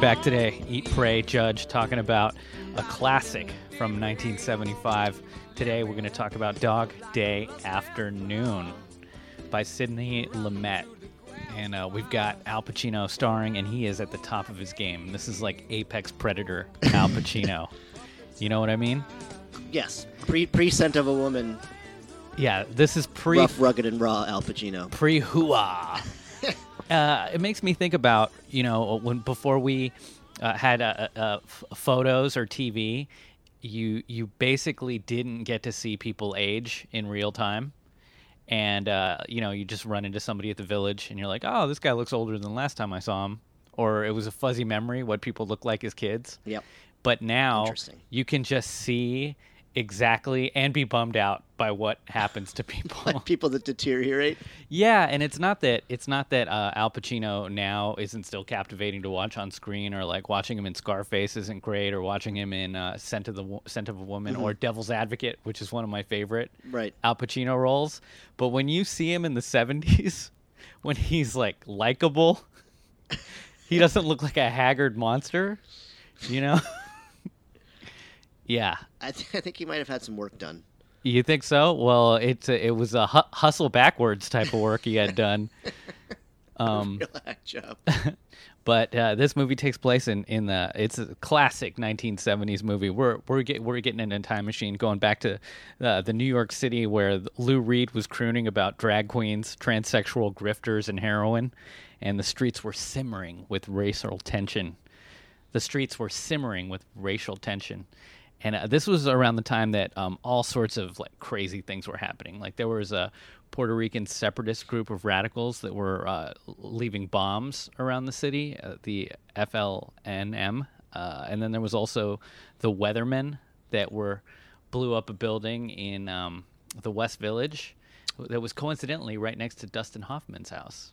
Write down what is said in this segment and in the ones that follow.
back today. Eat, Pray, Judge, talking about a classic from 1975. Today, we're going to talk about Dog Day Afternoon by Sidney Lumet. And uh, we've got Al Pacino starring, and he is at the top of his game. This is like apex predator Al Pacino. you know what I mean? Yes, pre pre scent of a woman, Yeah, this is pre rough, rugged, and raw. Al Pacino. pre hooah. Uh, it makes me think about you know when before we uh, had uh, uh, f- photos or TV, you you basically didn't get to see people age in real time. And uh, you know, you just run into somebody at the village, and you're like, "Oh, this guy looks older than last time I saw him," or it was a fuzzy memory what people look like as kids. Yep. But now you can just see exactly and be bummed out by what happens to people. Like people that deteriorate. Yeah, and it's not that it's not that uh, Al Pacino now isn't still captivating to watch on screen, or like watching him in Scarface isn't great, or watching him in uh, Scent of the Scent of a Woman or Devil's Advocate, which is one of my favorite Right. Al Pacino roles. But when you see him in the '70s, when he's like likable, he doesn't look like a haggard monster, you know. Yeah, I, th- I think he might have had some work done. you think so? Well, it's a, it was a hu- hustle backwards type of work he had done. Um, job. but uh, this movie takes place in, in the it's a classic 1970s movie. We're we're get, we're getting in a time machine, going back to uh, the New York City where Lou Reed was crooning about drag queens, transsexual grifters, and heroin, and the streets were simmering with racial tension. The streets were simmering with racial tension. And uh, this was around the time that um, all sorts of like crazy things were happening. Like there was a Puerto Rican separatist group of radicals that were uh, leaving bombs around the city, uh, the FLNM, uh, and then there was also the Weathermen that were blew up a building in um, the West Village that was coincidentally right next to Dustin Hoffman's house.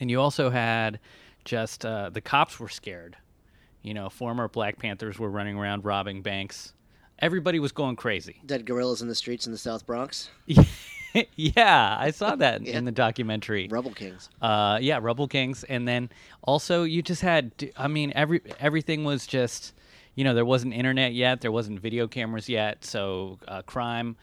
And you also had just uh, the cops were scared. You know, former Black Panthers were running around robbing banks. Everybody was going crazy. Dead gorillas in the streets in the South Bronx. yeah, I saw that Yeah. in the documentary. Rubble Kings. Uh, yeah, Rubble Kings, and then also you just had. I mean, every everything was just. You know, there wasn't internet yet. There wasn't video cameras yet. So uh, crime,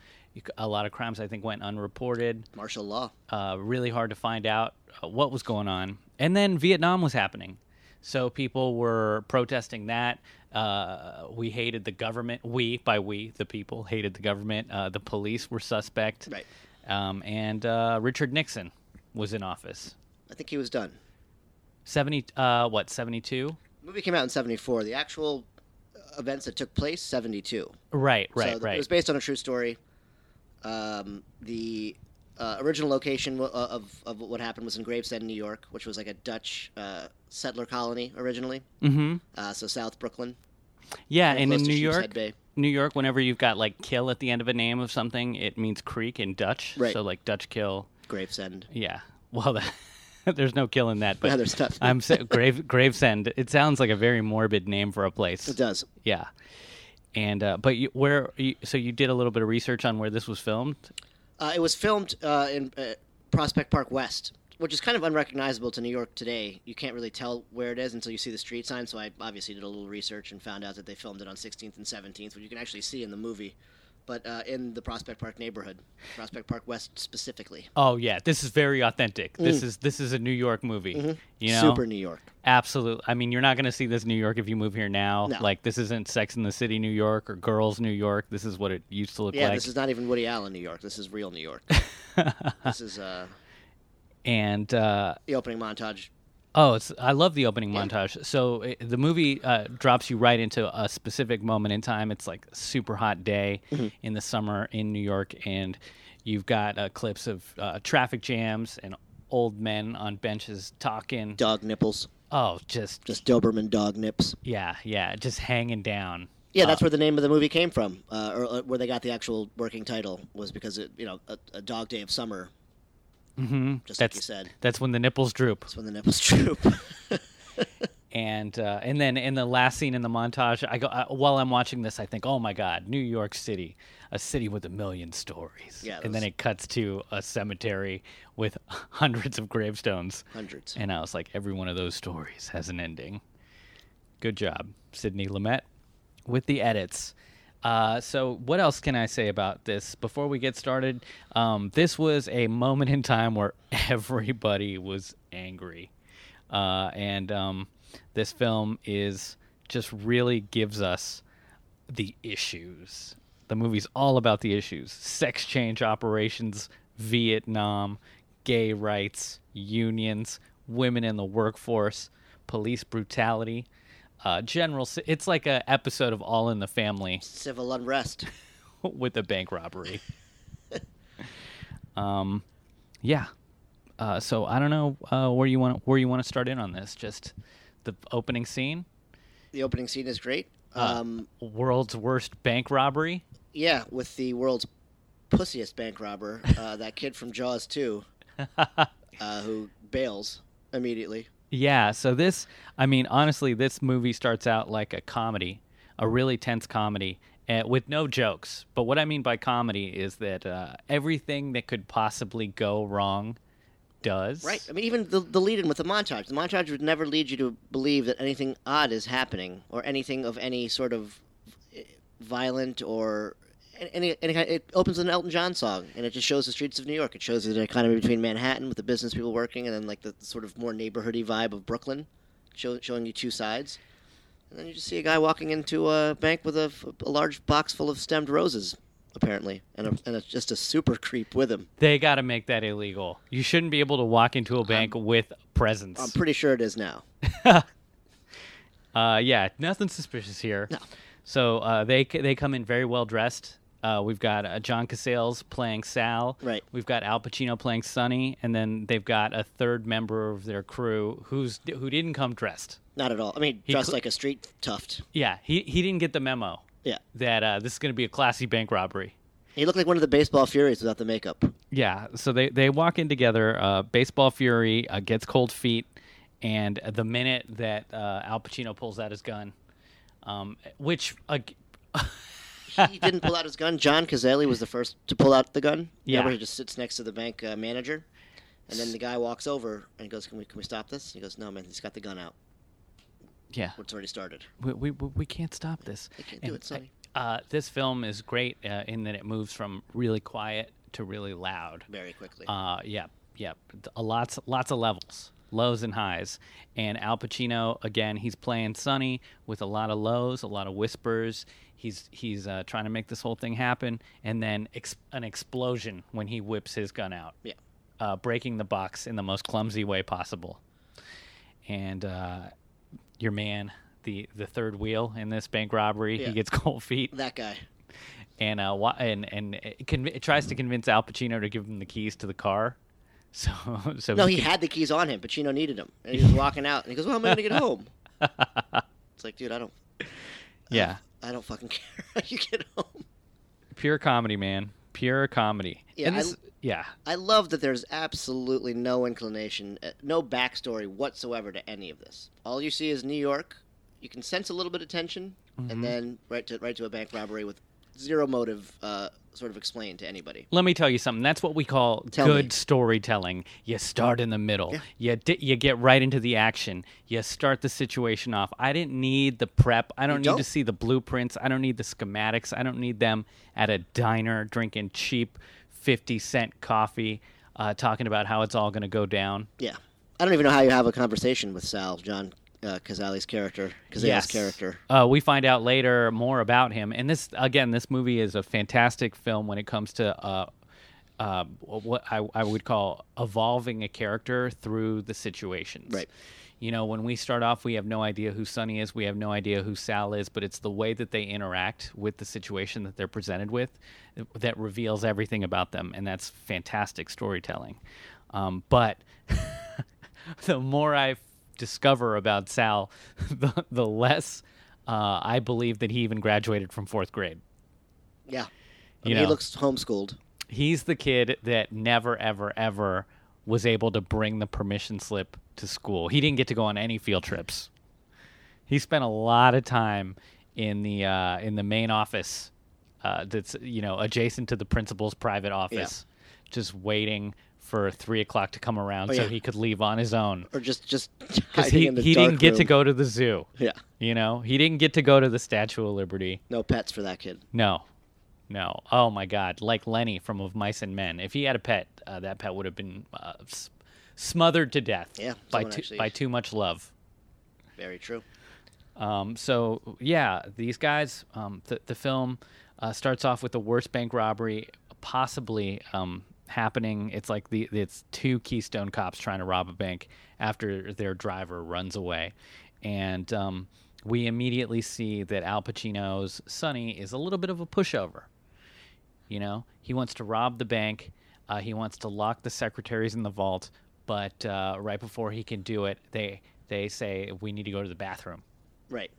a lot of crimes I think went unreported. Martial law. uh, really hard to find out uh, what was going on. And then Vietnam was happening. So people were protesting that. Uh, we hated the government. We, by we, the people, hated the government. Uh, the police were suspect. Right. Um, and uh, Richard Nixon was in office. I think he was done. 70, uh, what, 72? The movie came out in 74. The actual uh, events that took place, 72. Right, right, so right. It was based on a true story. Um, the uh, original location w- uh, of, of what happened was in Gravesend, New York, which was like a Dutch uh, settler colony originally. mm-hmm. Uh, so South Brooklyn. Yeah, and in New York. New York, whenever you've got like kill at the end of a name of something, it means creek in Dutch. Right. So like Dutch kill. Gravesend. Yeah. Well, that, there's no killing that, but Yeah, there's not. I'm sa- grave Gravesend. It sounds like a very morbid name for a place. It does. Yeah. And uh, but you, where you, so you did a little bit of research on where this was filmed. Uh, it was filmed uh, in uh, Prospect Park West, which is kind of unrecognizable to New York today. You can't really tell where it is until you see the street sign. So I obviously did a little research and found out that they filmed it on 16th and 17th, which you can actually see in the movie, but uh, in the Prospect Park neighborhood, Prospect Park West specifically. Oh yeah, this is very authentic. This is this is a New York movie. You know, Mm. Mm-hmm. Super New York. absolutely. I mean, you're not going to see this New York if you move here now. No. Like this isn't Sex in the City, New York, or Girls, New York. This is what it used to look Yeah, like. Yeah, this is not even Woody Allen, New York. This is real New York. this is uh, and uh, the opening montage. Oh, it's I love the opening Yeah. montage. So it, the movie uh, drops you right into a specific moment in time. It's like a super hot day Mm-hmm. in the summer in New York, and you've got uh, clips of uh, traffic jams and old men on benches talking. Dog nipples. Oh, just Just Doberman dog nips. yeah, yeah, just hanging down. Yeah, that's where the name of the movie came from, uh, or, or where they got the actual working title was because it, you know, a, a dog day of summer. Mm-hmm. Just like that's you said. that's when the nipples droop. That's when the nipples droop. and uh, and then in the last scene in the montage, I go uh, while I'm watching this, I think, oh my god, New York City, a city with a million stories. Yeah, and then it cuts to a cemetery with hundreds of gravestones, Hundreds. and I was like, every one of those stories has an ending. Good job, Sidney Lumet, with the edits. Uh, so, what else can I say about this before we get started? Um, this was a moment in time where everybody was angry, uh, and um, this film is just really gives us the issues. The movie's all about the issues: sex change operations, Vietnam, gay rights, unions, women in the workforce, police brutality, uh, general. It's like a episode of All in the Family Civil unrest. with a bank robbery. um, yeah. Uh, so I don't know uh, where you want where you want to start in on this. Just the opening scene, The opening scene is great. Uh. Um, world's worst bank robbery. yeah, with the world's pussiest bank robber, uh, that kid from Jaws 2, uh, who bails immediately. Yeah, so this, I mean, honestly, this movie starts out like a comedy, a really tense comedy, uh, with no jokes. But what I mean by comedy is that uh, everything that could possibly go wrong does. Right. I mean, even the, the lead in with the montage. The montage would never lead you to believe that anything odd is happening or anything of any sort of eh, violent or any, any kind. It opens with an Elton John song and it just shows the streets of New York. It shows the economy between Manhattan with the business people working and then like the, sort of more neighborhoody vibe of Brooklyn, show, showing you two sides. And then you just see a guy walking into a bank with a, a large box full of stemmed roses, apparently, and, a, and a, just a super creep with him. They got to make that illegal. You shouldn't be able to walk into a bank with presents. I'm pretty sure it is now. Uh, yeah, nothing suspicious here. No. So uh, they they come in very well dressed. Uh, we've got uh, John Cazale's playing Sal. Right. We've got Al Pacino playing Sonny, and then they've got a third member of their crew who's who didn't come dressed. Not at all. I mean, He dressed cl- like a street tuft. Yeah, he he didn't get the memo Yeah. that uh, this is going to be a classy bank robbery. He looked like one of the baseball furies without the makeup. Yeah, so they they walk in together. Uh, Baseball Fury uh, gets cold feet, and the minute that uh, Al Pacino pulls out his gun, um, which He didn't pull out his gun. John Cazale was the first to pull out the gun. Yeah. Remember, he just sits next to the bank uh, manager, and then the guy walks over and goes, "Can we can we stop this?" He goes, "No, man. He's got the gun out. yeah, It's already started. we, we, we we can't stop this. They can't do it, Sonny." Uh, this film is great uh, in that it moves from really quiet to really loud. Very quickly. Uh, yeah, yeah, a lots lots of levels, lows and highs. And Al Pacino again, he's playing Sonny with a lot of lows, a lot of whispers. He's he's uh, trying to make this whole thing happen, and then ex- an explosion when he whips his gun out, yeah. uh, breaking the box in the most clumsy way possible. And uh, your man, the the third wheel in this bank robbery, Yeah. he gets cold feet That guy. and uh, and and it, conv- it tries to convince Al Pacino to give him the keys to the car. So so No, he had the keys on him. Pacino needed them, and he was walking out, and he goes, "Well, how am I going to get home?" it's like, dude, I don't, yeah, I don't fucking care how you get home. pure comedy, man, pure comedy. Yeah, And I- yeah, I love that there's absolutely no inclination, uh, no backstory whatsoever to any of this. All you see is New York. You can sense a little bit of tension, Mm-hmm. and then right to right to a bank robbery with zero motive, uh, sort of explained to anybody. Let me tell you something. That's what we call Tell good me. storytelling. You start in the middle. Yeah. You di- you get right into the action. You start the situation off. I didn't need the prep. I don't need don't? to see the blueprints. I don't need the schematics. I don't need them at a diner drinking cheap 50 cent coffee uh, talking about how it's all going to go down. Yeah, I don't even know how you have a conversation with Sal, John uh, character, Cazale's character. Uh, we find out later more about him, and this again, this movie is a fantastic film when it comes to uh, uh, what I, I would call evolving a character through the situations. Right. You know, when we start off, we have no idea who Sonny is. We have no idea who Sal is, but it's the way that they interact with the situation that they're presented with that reveals everything about them, and that's fantastic storytelling. Um, but the more I discover about Sal, the, the less uh, I believe that he even graduated from fourth grade. Yeah, I mean, he looks homeschooled. He's the kid that never, ever, ever was able to bring the permission slip to school. He didn't get to go on any field trips. He spent a lot of time in the uh, in the main office uh, that's you know adjacent to the principal's private office, just waiting for three o'clock to come around Oh, so yeah. he could leave on his own. Or just just Because he, in the he didn't get to go to the zoo. Yeah, You know, he didn't get to go to the Statue of Liberty. no pets for that kid. No, no. Oh my God! Like Lenny from Of Mice and Men. If he had a pet, uh, that pet would have been uh, s- smothered to death. Yeah, by too, actually- by too much love. Very true. Um, so yeah, these guys. Um, the the film uh, starts off with the worst bank robbery possibly um, happening. It's like the it's two Keystone cops trying to rob a bank after their driver runs away, and um, we immediately see that Al Pacino's Sonny is a little bit of a pushover. You know, he wants to rob the bank. Uh, he wants to lock the secretaries in the vault, but uh, right before he can do it, they they say we need to go to the bathroom Right.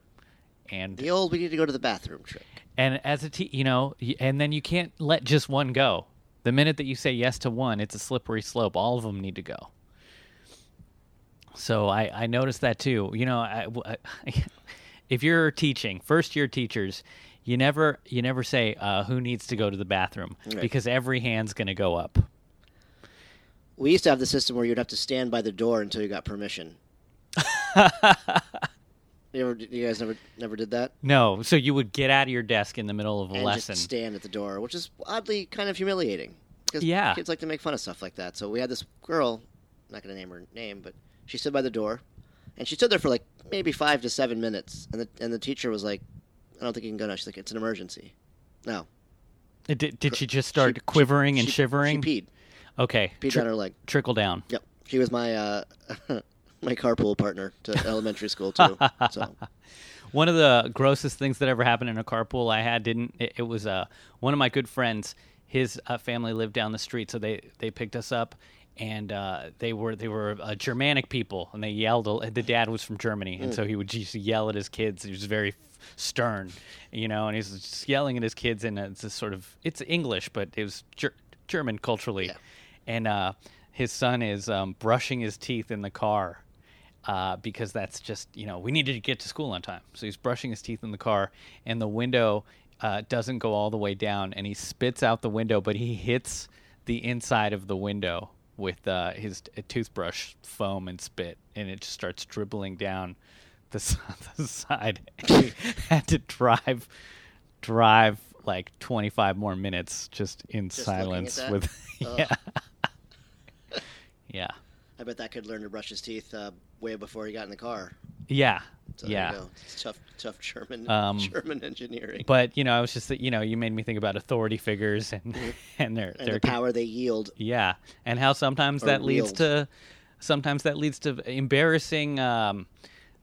and The old we need to go to the bathroom trick. and as a t, you know and then you can't let just one go the minute that you say yes to one it's a slippery slope all of them need to go so i i noticed that too you know I, I- if you're teaching first year teachers you never you never say uh, who needs to go to the bathroom Right. because every hand's going to go up We used to have the system where you'd have to stand by the door until you got permission. you ever, you guys never never did that? no so you would get out of your desk in the middle of a and lesson just stand at the door, which is oddly kind of humiliating. Because Yeah. kids like to make fun of stuff like that. So we had this girl, I'm not going to name her name, but she stood by the door, and she stood there for like maybe five to seven minutes, and the and the teacher was like, "I don't think you can go now." She's like, "It's an emergency." No. did, did she just start She- quivering she- and she- shivering She peed. okay Peed Tri- down her leg. trickle down Yep. She was my uh, my carpool partner to elementary school too. So One of the grossest things that ever happened in a carpool I had didn't. It, it was uh, one of my good friends. His uh, family lived down the street, so they they picked us up, and uh, they were they were uh, Germanic people, and they yelled. The dad was from Germany, and so he would just yell at his kids. He was very stern, you know, and he's just yelling at his kids, and it's a sort of it's English, but it was ger- German culturally, Yeah. and uh, his son is um, brushing his teeth in the car uh, because that's just you know we needed to get to school on time. So he's brushing his teeth in the car, and the window uh, doesn't go all the way down, and he spits out the window, but he hits the inside of the window with uh, his toothbrush foam and spit, and it just starts dribbling down the, the side. Had to drive drive like 25 more minutes just in Just silence with yeah yeah I bet that kid learned to brush his teeth uh, way before he got in the car. yeah So yeah you go. It's tough, tough German, Um, German engineering. but you know, I was just you know, you made me think about authority figures and and their Mm-hmm. and their the power they yield. yeah, and how sometimes that leads to sometimes that leads to embarrassing um,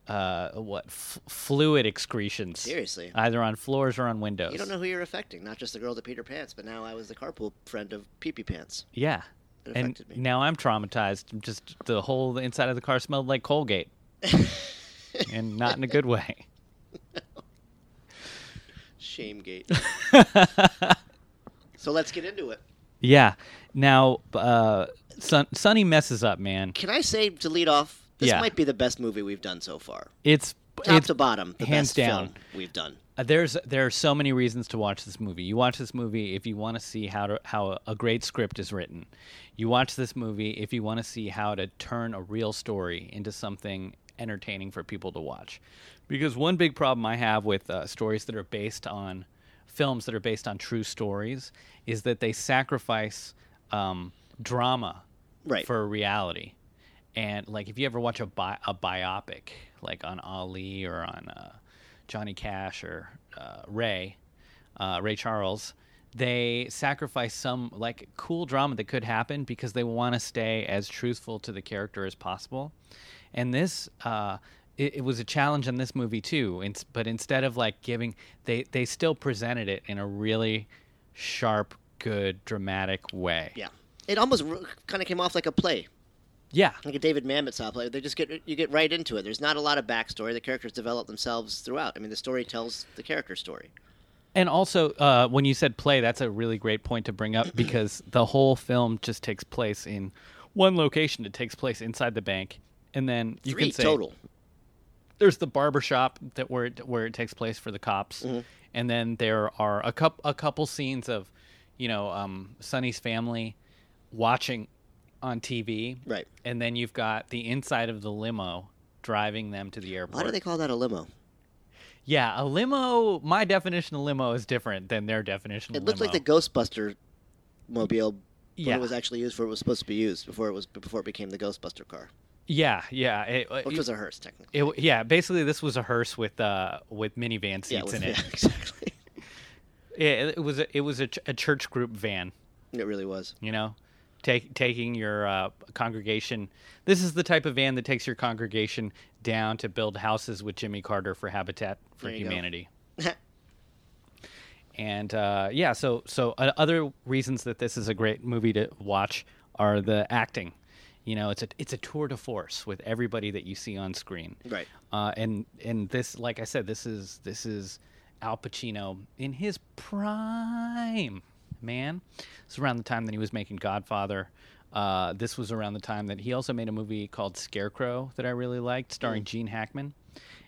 uh, what f- fluid excretions. Seriously. either on floors or on windows. You don't know who you're affecting. Not just the girl that peed her pants, but now I was the carpool friend of pee pee pants. Yeah, and me. now I'm traumatized. Just the whole inside of the car smelled like Colgate, and not in a good way. Shamegate. so let's get into it. Yeah. Now, uh, Sonny messes up, man. Can I say to lead off? This Yeah. might be the best movie we've done so far. It's Top it's to bottom, the hands best down. film we've done. Uh, there's there are so many reasons to watch this movie. You watch this movie if you want to see how to how a great script is written. You watch this movie if you want to see how to turn a real story into something entertaining for people to watch. Because one big problem I have with uh, stories that are based on films that are based on true stories is that they sacrifice um, drama Right. for reality. And like if you ever watch a bi- a biopic like on Ali or on uh, Johnny Cash or uh, Ray, uh, Ray Charles, they sacrifice some like cool drama that could happen because they want to stay as truthful to the character as possible. And this, uh, it, it was a challenge in this movie too. But instead of like giving, they they still presented it in a really sharp, good, dramatic way. Yeah. It almost kind of came off like a play, Yeah. like a David Mamet style play. They just get you get right into it. There's not a lot of backstory. The characters develop themselves throughout. I mean, the story tells the character story. And also, uh, when you said play, that's a really great point to bring up because the whole film just takes place in one location. It takes place inside the bank, and then you Three can say total. there's the barber shop that where it, where it takes place for the cops, Mm-hmm. and then there are a couple a couple scenes of, you know, um, Sonny's family watching on TV, Right. and then you've got the inside of the limo driving them to the airport. Why do they call that a limo? Yeah, a limo. My definition of limo is different than their definition. It looked limo. like the Ghostbuster mobile when Yeah. it was actually used for it was supposed to be used before it was before it became the Ghostbuster car, Yeah, yeah. It, which it- was a hearse technically. it- yeah, basically this was a hearse with uh with minivan seats yeah, in it. yeah, exactly. It, it was a, it was a, ch- a church group van. It really was. You know, take taking your uh, congregation. This is the type of van that takes your congregation down to build houses with Jimmy Carter for Habitat for There you go. Humanity. And uh, yeah, so so uh, other reasons that this is a great movie to watch are the acting. You know, it's a it's a tour de force with everybody that you see on screen. Right. Uh, and and this, like I said, this is this is Al Pacino in his prime, man. It's around the time that he was making Godfather. Uh, this was around the time that he also made a movie called Scarecrow that I really liked, starring Gene Hackman.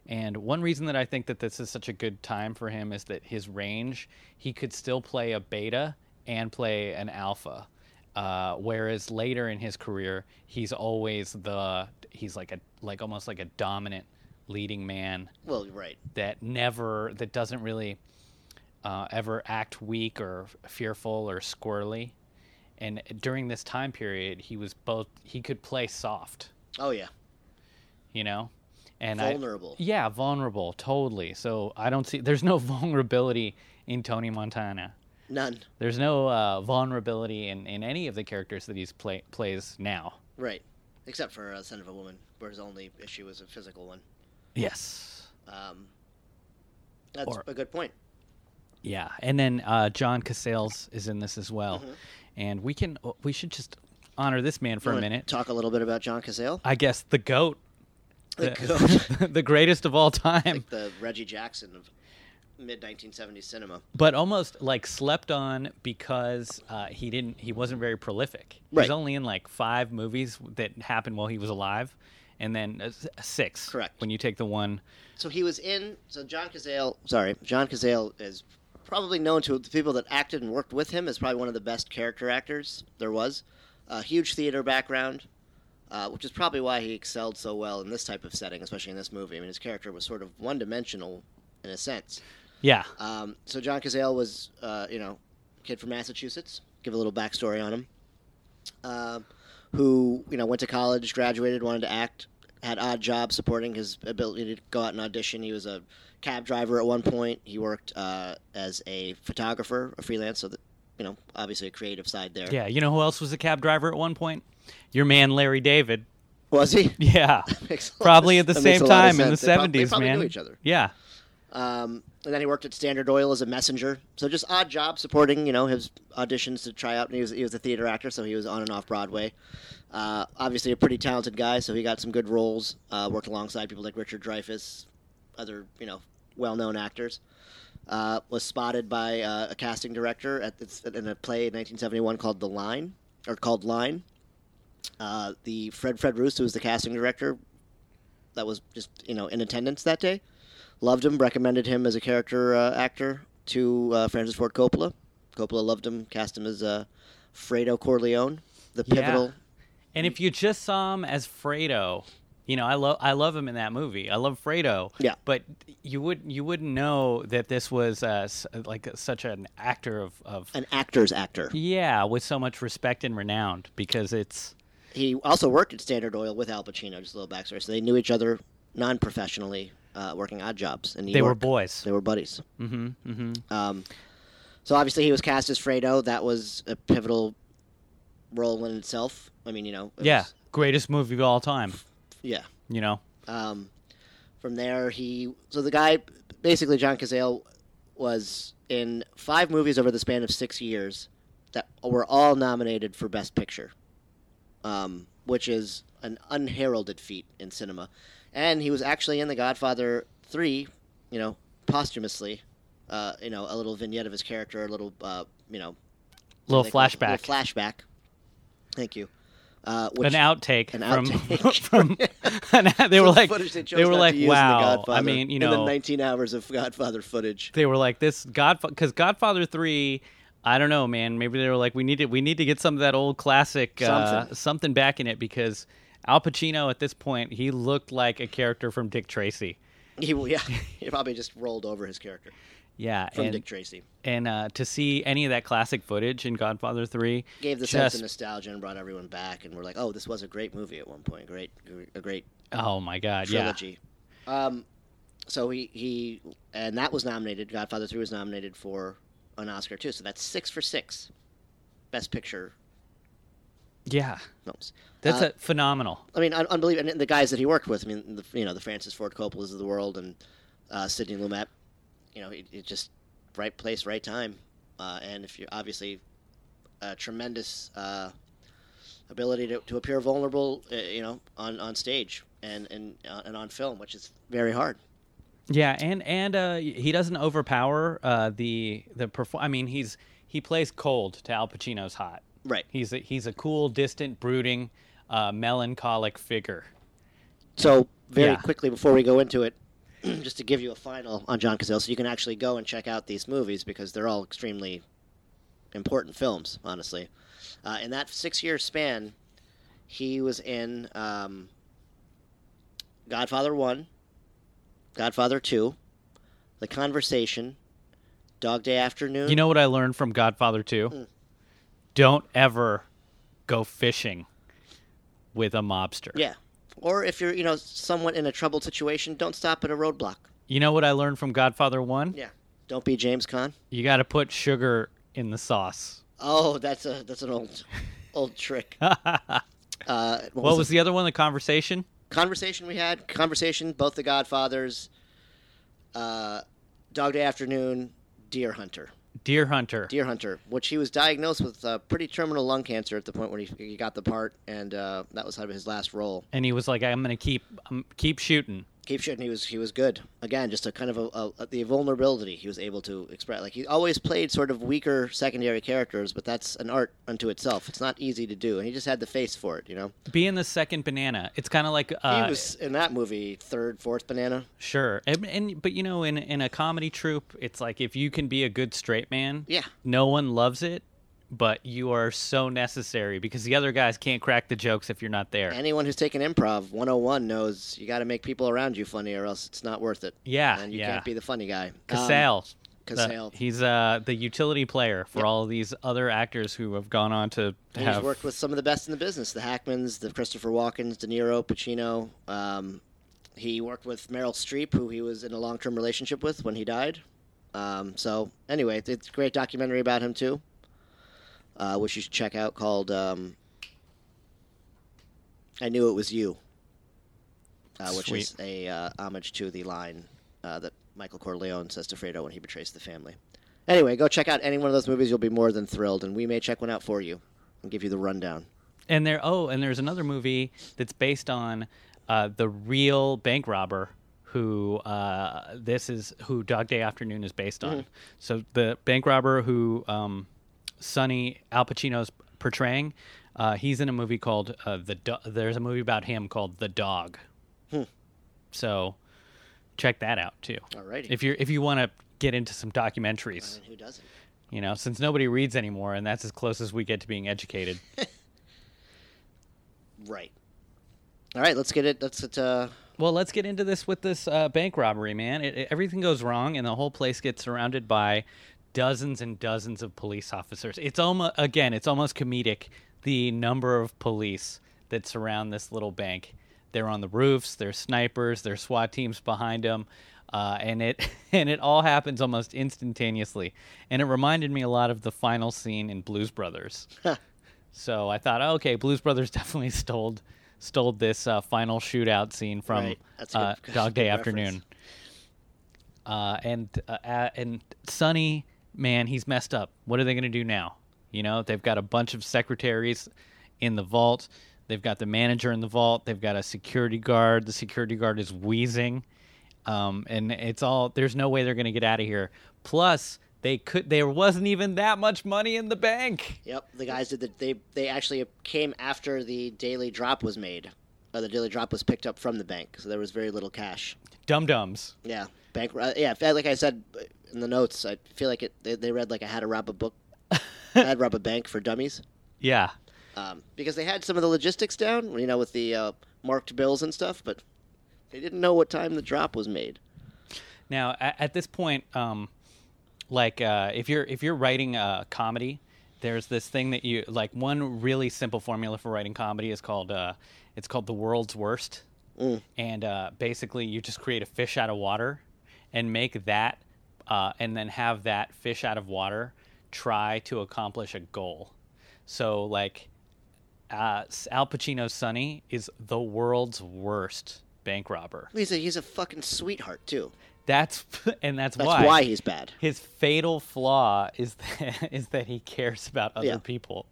And one reason that I think that this is such a good time for him is that his range, he could still play a beta and play an alpha. Uh, whereas later in his career, he's always the he's like a like almost like a dominant leading man Well, right. that never that doesn't really uh, ever act weak or fearful or squirrely. And during this time period, he was both he could play soft, Oh yeah. you know, and I- Vulnerable. yeah, vulnerable, totally. So I don't see there's no vulnerability in Tony Montana. None. There's no uh, vulnerability in, in any of the characters that he's play, plays now. Right. Except for uh, Son of a Woman, where his only issue was a physical one. Yes. Um, that's Or- a good point. Yeah, and then uh, John Cazale's is in this as well, Mm-hmm. and we can we should just honor this man for You a minute. Talk a little bit about John Cazale, I guess the goat, The goat. the greatest of all time, like the Reggie Jackson of mid 1970s cinema. but almost like slept on because uh, he didn't he wasn't very prolific. He was only in like five movies that happened while he was alive, and then uh, six. Correct. When you take the one, So he was in. So John Cazale, sorry, John Cazale is probably known to the people that acted and worked with him as probably one of the best character actors there was. A huge theater background, uh, which is probably why he excelled so well in this type of setting, especially in this movie. I mean, his character was sort of one-dimensional in a sense. yeah, Um, so John Cazale was, uh, you know, kid from Massachusetts. Give a little backstory on him. Um, who you know went to college, graduated, wanted to act, had odd jobs supporting his ability to go out and audition. He was a cab driver at one point. He worked uh, as a photographer, a freelance, so that you know, obviously a creative side there. yeah. You know who else was a cab driver at one point? Your man Larry David. Was he? Yeah, Makes a lot probably at the same a lot of time in the sense. They prob- they seventies, probably man. knew each other. Yeah. Um, and then he worked at Standard Oil as a messenger. So just odd jobs supporting, you know, his auditions to try out. And he was he was a theater actor, so he was on and off Broadway. Uh, obviously, a pretty talented guy, so he got some good roles. Uh, worked alongside people like Richard Dreyfuss, other you know well-known actors. Uh, was spotted by uh, a casting director at this, in a play in 1971 called The Line, or called Line. Uh, the Fred Fred Roos, who was the casting director, that was just you know in attendance that day loved him, recommended him as a character uh, actor to uh, Francis Ford Coppola. Coppola loved him, cast him as uh, Fredo Corleone, the Yeah. pivotal. And if you just saw him as Fredo, you know, I love I love him in that movie. I love Fredo. Yeah. But you would you wouldn't know that this was uh, like such an actor of, of An actor's actor. yeah, with so much respect and renown because it's He also worked at Standard Oil with Al Pacino. Just a little backstory. So they knew each other non-professionally, uh, working odd jobs in New they were boys. They were buddies. mm-hmm. Mm-hmm. Um, so obviously he was cast as Fredo. That was a pivotal role in itself. I mean, you know. it Yeah. was- Greatest movie of all time. Yeah. You know. Um, from there, he so the guy basically John Cazale was in five movies over the span of six years that were all nominated for Best Picture, um, which is an unheralded feat in cinema. And he was actually in The Godfather Three, you know, posthumously. Uh, you know, a little vignette of his character, a little, uh, you know, Little flashback. Little flashback. Thank you. Uh, which, an outtake an from outtake. from an- they were like they, they were like wow I mean you know 19 hours of Godfather footage. they were like this Godfather because Godfather three. I don't know, man. Maybe they were like, we need to we need to get some of that old classic uh, Something. something back in it because Al Pacino at this point he looked like a character from Dick Tracy. He yeah, he probably just rolled over his character Yeah, from and Dick Tracy. and uh, to see any of that classic footage in Godfather three Gave the sense of nostalgia and brought everyone back, and we're like, oh, this was a great movie at one point. Great, a great oh my god, yeah, trilogy. Um, so he he and that was nominated. Godfather Three was nominated for an Oscar too. So that's six for six, Best Picture yeah. films. That's Uh, a phenomenal. I mean, un- unbelievable. And the guys that he worked with, I mean, the, you know, the Francis Ford Coppolas of the world and uh, Sidney Lumet. You know, it, it just right place, right time. Uh, and if you're obviously a tremendous uh, ability to, to appear vulnerable, uh, you know, on, on stage and and uh, and on film, which is very hard. Yeah, and and uh, he doesn't overpower uh, the the perform. I mean, he's he plays cold to Al Pacino's hot. Right. He's a, he's a cool, distant, brooding, uh, melancholic figure. So very Yeah. quickly before we go into it, just to give you a final on John Cazale, so you can actually go and check out these movies because they're all extremely important films, honestly. Uh, in that six-year span, he was in um, Godfather One, Godfather Two, The Conversation, Dog Day Afternoon. You know what I learned from Godfather Two? Mm. Don't ever go fishing with a mobster. yeah. Or if you're, you know, somewhat in a troubled situation, don't stop at a roadblock. You know what I learned from Godfather One? Yeah. Don't be James Caan. You got to put sugar in the sauce. Oh, that's a that's an old old trick. what Uh, what, was, was, the other one? The conversation. conversation we had? Conversation. Both the Godfathers. Uh, Dog Day Afternoon. Deer Hunter. Deer Hunter. Deer Hunter, which he was diagnosed with uh, pretty terminal lung cancer at the point when he, he got the part, and uh, that was sort of his last role. and he was like, "I'm gonna keep, um, keep shooting." Keep shooting. He was he was good. Again, just a kind of a, a the vulnerability he was able to express. Like he always played sort of weaker secondary characters, but that's an art unto itself. It's not easy to do, and he just had the face for it. You know. Being the second banana, it's kind of like uh, he was in that movie third, fourth banana. Sure, and, and but you know, in in a comedy troupe, it's like if you can be a good straight man, Yeah. no one loves it, but you are so necessary because the other guys can't crack the jokes if you're not there. Anyone who's taken improv 101 knows you got to make people around you funny, or else it's not worth it. yeah, and you yeah. can't be the funny guy. Um, Cazale. the- he's uh, the utility player for Yep. all these other actors who have gone on to He's have. worked with some of the best in the business: the Hackmans, the Christopher Walkens, De Niro, Pacino. Um, he worked with Meryl Streep, who he was in a long-term relationship with when he died. Um, so anyway, it's a great documentary about him too, uh, which you should check out called um, "I Knew It Was You," uh, which Sweet. is a uh, homage to the line uh, that Michael Corleone says to Fredo when he betrays the family. Anyway, go check out any one of those movies. You'll be more than thrilled, and we may check one out for you and give you the rundown. And there, oh, and there's another movie that's based on uh, the real bank robber who uh, this is who Dog Day Afternoon is based on. So the bank robber who um, Sonny Al Pacino's portraying, uh, he's in a movie called uh, the. Do- there's a movie about him called The Dog. Hmm. So check that out too. Alrighty. If you're if you want to get into some I documentaries, mean, who doesn't? you know, since nobody reads anymore, and that's as close as we get to being educated. Right. All right, let's get it. Let's it. Uh, Well, let's get into this with this uh, bank robbery, man. It, it- everything goes wrong, and the whole place gets surrounded by dozens and dozens of police officers. It's almost again, it's almost comedic the number of police that surround this little bank. They're on the roofs. There's snipers. There's SWAT teams behind them, uh, and it and it all happens almost instantaneously. And it reminded me a lot of the final scene in Blues Brothers. So I thought, oh, okay, Blues Brothers definitely stole stole this uh, final shootout scene from Right. That's a uh, Dog Day reference. Afternoon. Uh, and uh, uh, and Sonny, man, he's messed up. What are they going to do now? You know, they've got a bunch of secretaries in the vault. They've got the manager in the vault. They've got a security guard. The security guard is wheezing, um, and it's all. There's no way they're going to get out of here. Plus, they could there wasn't even that much money in the bank. Yep, the guys did the, they they actually came after the daily drop was made. Uh, the daily drop was picked up from the bank, so there was very little cash. Dum dums. Yeah, bank. uh, Yeah, like I said in the notes, I feel like it. They, they read like I had to rob a book, I had to rob a bank for dummies, Yeah. um, because they had some of the logistics down, you know, with the uh, marked bills and stuff, but they didn't know what time the drop was made. Now, at, at this point, um, like uh, if you're if you're writing a comedy, there's this thing that you like. One really simple formula for writing comedy is called uh, it's called the world's worst, and uh, basically you just create a fish out of water, and make that, uh, and then have that fish out of water try to accomplish a goal. So like, uh, Al Pacino's Sonny is the world's worst bank robber. He's a he's a fucking sweetheart too. That's and that's, That's why why he's bad. his fatal flaw is that, is that he cares about other Yeah. people.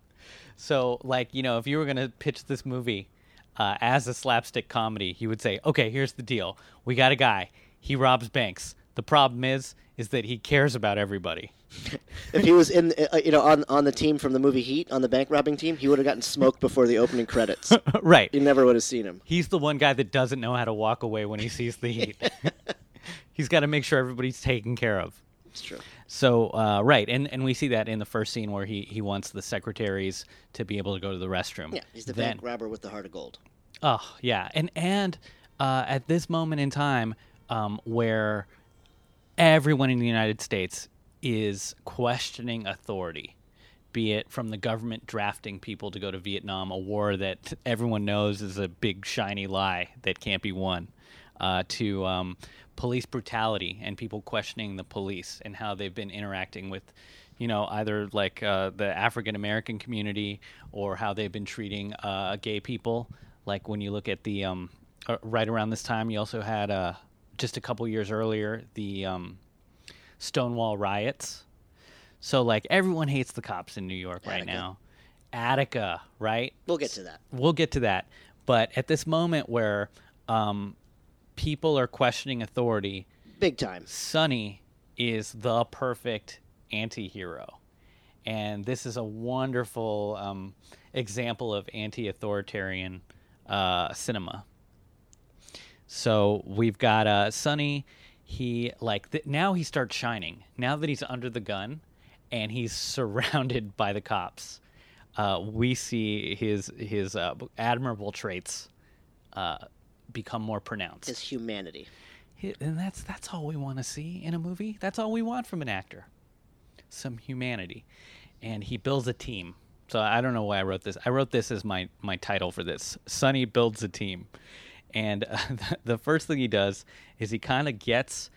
So, like, you know, if you were going to pitch this movie uh, as a slapstick comedy, you would say, okay, here's the deal. We got a guy. He robs banks. The problem is, is that he cares about everybody. If he was in, uh, you know, on on the team from the movie Heat, on the bank robbing team, he would have gotten smoked before the opening credits. right. You never would have seen him. He's the one guy that doesn't know how to walk away when he sees the heat. He's got to make sure everybody's taken care of. It's true. So uh, right, and and we see that in the first scene where he he wants the secretaries to be able to go to the restroom. Yeah, he's the then, bank robber with the heart of gold. Oh yeah, and and uh, at this moment in time, um, where everyone in the United States is questioning authority, be it from the government drafting people to go to Vietnam, a war that everyone knows is a big shiny lie that can't be won, uh, to um, police brutality and people questioning the police and how they've been interacting with. You know, either like uh, the African American community or how they've been treating uh, gay people. Like when you look at the um, uh, right around this time, you also had uh, just a couple years earlier the um, Stonewall riots. So like everyone hates the cops in New York right Attica. now. Attica, right? We'll get to that. We'll get to that. But at this moment where um, people are questioning authority, Big time. Sonny is the perfect anti-hero. And this is a wonderful um, example of anti-authoritarian uh, cinema. So we've got uh, Sonny. He like th- now he starts shining. Now that he's under the gun, and he's surrounded by the cops, uh, we see his his uh, admirable traits uh, become more pronounced. His humanity. And that's that's all we want to see in a movie. That's all we want from an actor. Some humanity. And he builds a team. So I don't know why I wrote this. I wrote this as my my title for this. Sonny builds a team. And uh, the, first thing he does is he kind of gets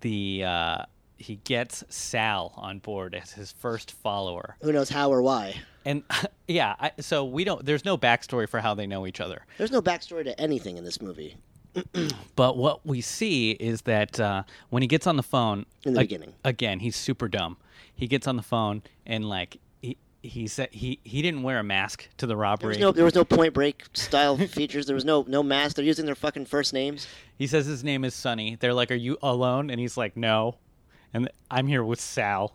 the uh, he gets Sal on board as his first follower. Who knows how or why? And yeah, I, so we don't. There's no backstory for how they know each other. There's no backstory to anything in this movie. But what we see is that uh, when he gets on the phone In the ag- beginning. again, he's super dumb. He gets on the phone and like he said he he didn't wear a mask to the There robbery. was no there was no Point Break style features. There was no no mask. They're using their fucking first names. He says his name is Sonny. They're like, "Are you alone?" And he's like, "No." And I'm here with Sal.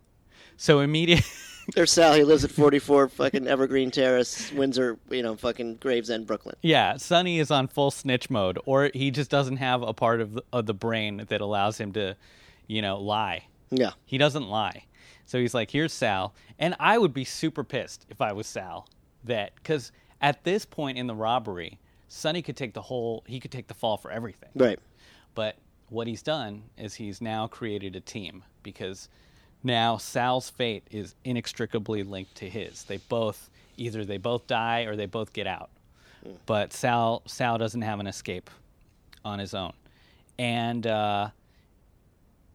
So immediate. There's Sal. He lives at 44 fucking Evergreen Terrace, Windsor. You know, fucking Gravesend, Brooklyn. Yeah, Sonny is on full snitch mode, or he just doesn't have a part of the, of the brain that allows him to, you know, lie. Yeah. He doesn't lie. So he's like, here's Sal. And I would be super pissed if I was Sal. That, because at this point in the robbery, Sonny could take the whole, he could take the fall for everything. Right. But what he's done is he's now created a team because now Sal's fate is inextricably linked to his. They both, either they both die or they both get out. But Sal, Sal doesn't have an escape on his own. And, uh,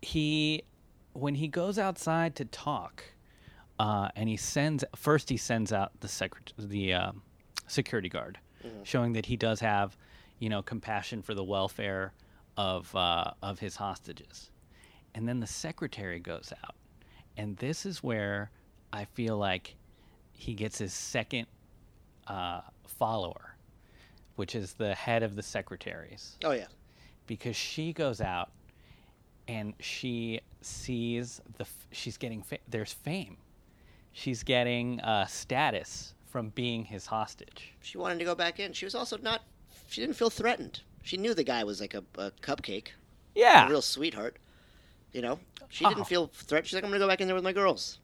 he when he goes outside to talk uh, and he sends first he sends out the secret the uh, security guard showing that he does have you know compassion for the welfare of uh, of his hostages. And then the secretary goes out and this is where i feel like he gets his second uh, follower which is the head of the secretaries. Oh yeah. because she goes out and she sees the f- she's getting fa- there's fame. She's getting uh, status from being his hostage. She wanted to go back in. She was also not. She didn't feel threatened. She knew the guy was like a, a cupcake, Yeah. a real sweetheart. You know, she Oh. didn't feel threatened. She's like, I'm gonna go back in there with my girls,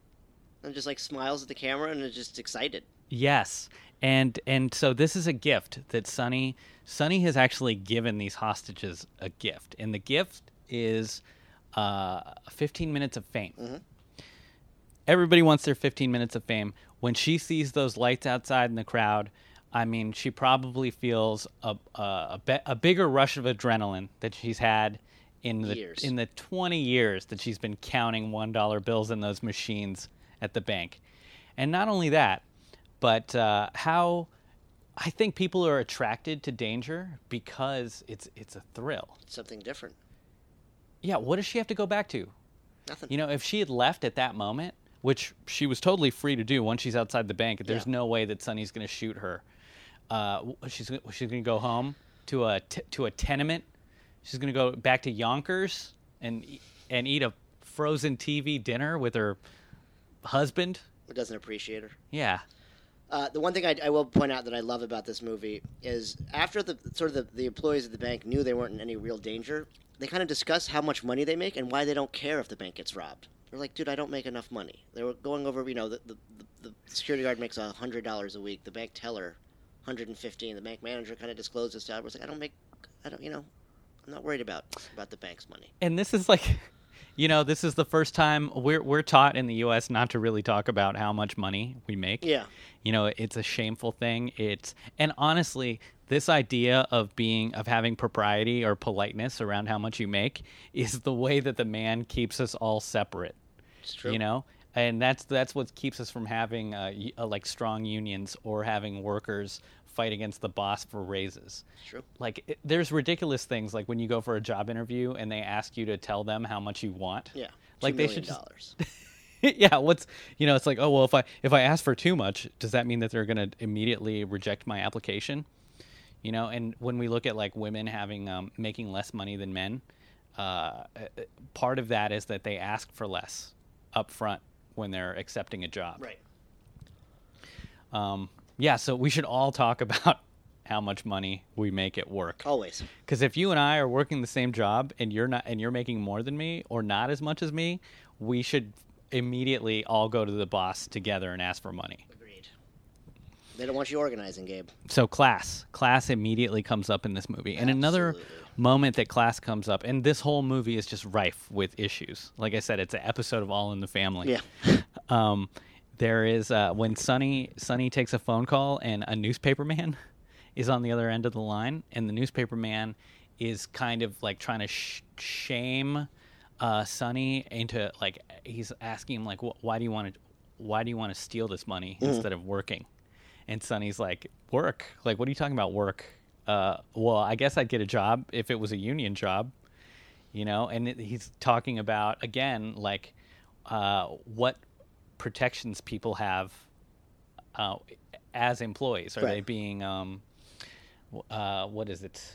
and just like smiles at the camera and is just excited. Yes. And and so this is a gift that Sonny Sonny has actually given these hostages a gift. And the gift is uh, 15 minutes of fame. Mhm. Everybody wants their 15 minutes of fame. When she sees those lights outside in the crowd, I mean, she probably feels a a, a, be- a bigger rush of adrenaline that she's had in the Years. in the 20 years that she's been counting one dollar bills in those machines at the bank. And not only that, but uh, how I think people are attracted to danger because it's it's a thrill. Something different. Yeah, what does she have to go back to? Nothing. You know, if she had left at that moment, which she was totally free to do once she's outside the bank, there's Yeah. no way that Sonny's going to shoot her. Uh, she's she's going to go home to a t- to a tenement. She's going to go back to Yonkers and and eat a frozen TV dinner with her husband. Who doesn't appreciate her. Yeah. Uh, the one thing I, I will point out that I love about this movie is after the sort of the, the employees at the bank knew they weren't in any real danger, they kind of discuss how much money they make and why they don't care if the bank gets robbed. They're like, dude, I don't make enough money. They were going over, you know, the, the, the, security guard makes a hundred dollars a week, the bank teller, hundred and fifteen. The bank manager kind of disclosed this out. Was like, I don't make, I don't, you know, I'm not worried about about the bank's money. and this is like you know this is the first time we're we're taught in the US not to really talk about how much money we make. Yeah, You know, it's a shameful thing. It's and honestly, this idea of being of having propriety or politeness around how much you make is the way that the man keeps us all separate. it's true. You know? And that's that's what keeps us from having uh, uh, like strong unions or having workers fight against the boss for raises true. like it, there's ridiculous things like when you go for a job interview and they ask you to tell them how much you want Yeah, Like, $2 they should just- dollars. yeah what's you know it's like oh well if i if i ask for too much does that mean that they're going to immediately reject my application you know and when we look at like women having um, making less money than men uh, part of that is that they ask for less up front when they're accepting a job right. um, yeah so we should all talk about how much money we make at work Always. because if you and I are working the same job and you're not and you're making more than me or not as much as me, we should immediately all go to the boss together and ask for money. They don't want you organizing, Gabe. So class, class immediately comes up in this movie. And another Absolutely. moment that class comes up and this whole movie is just rife with issues. Like I said, it's an episode of All in the Family. Yeah. Um, there is uh, when Sonny Sonny takes a phone call and a newspaper man is on the other end of the line, and the newspaper man is kind of like trying to sh- shame uh, Sonny into like he's asking him like, why do you want to why do you want to steal this money instead of working? And Sonny's like, work? Like, what are you talking about? Work? Uh, well, I guess I'd get a job if it was a union job you know and it, he's talking about again like uh, what protections people have uh, as employees are they being um, uh, what is it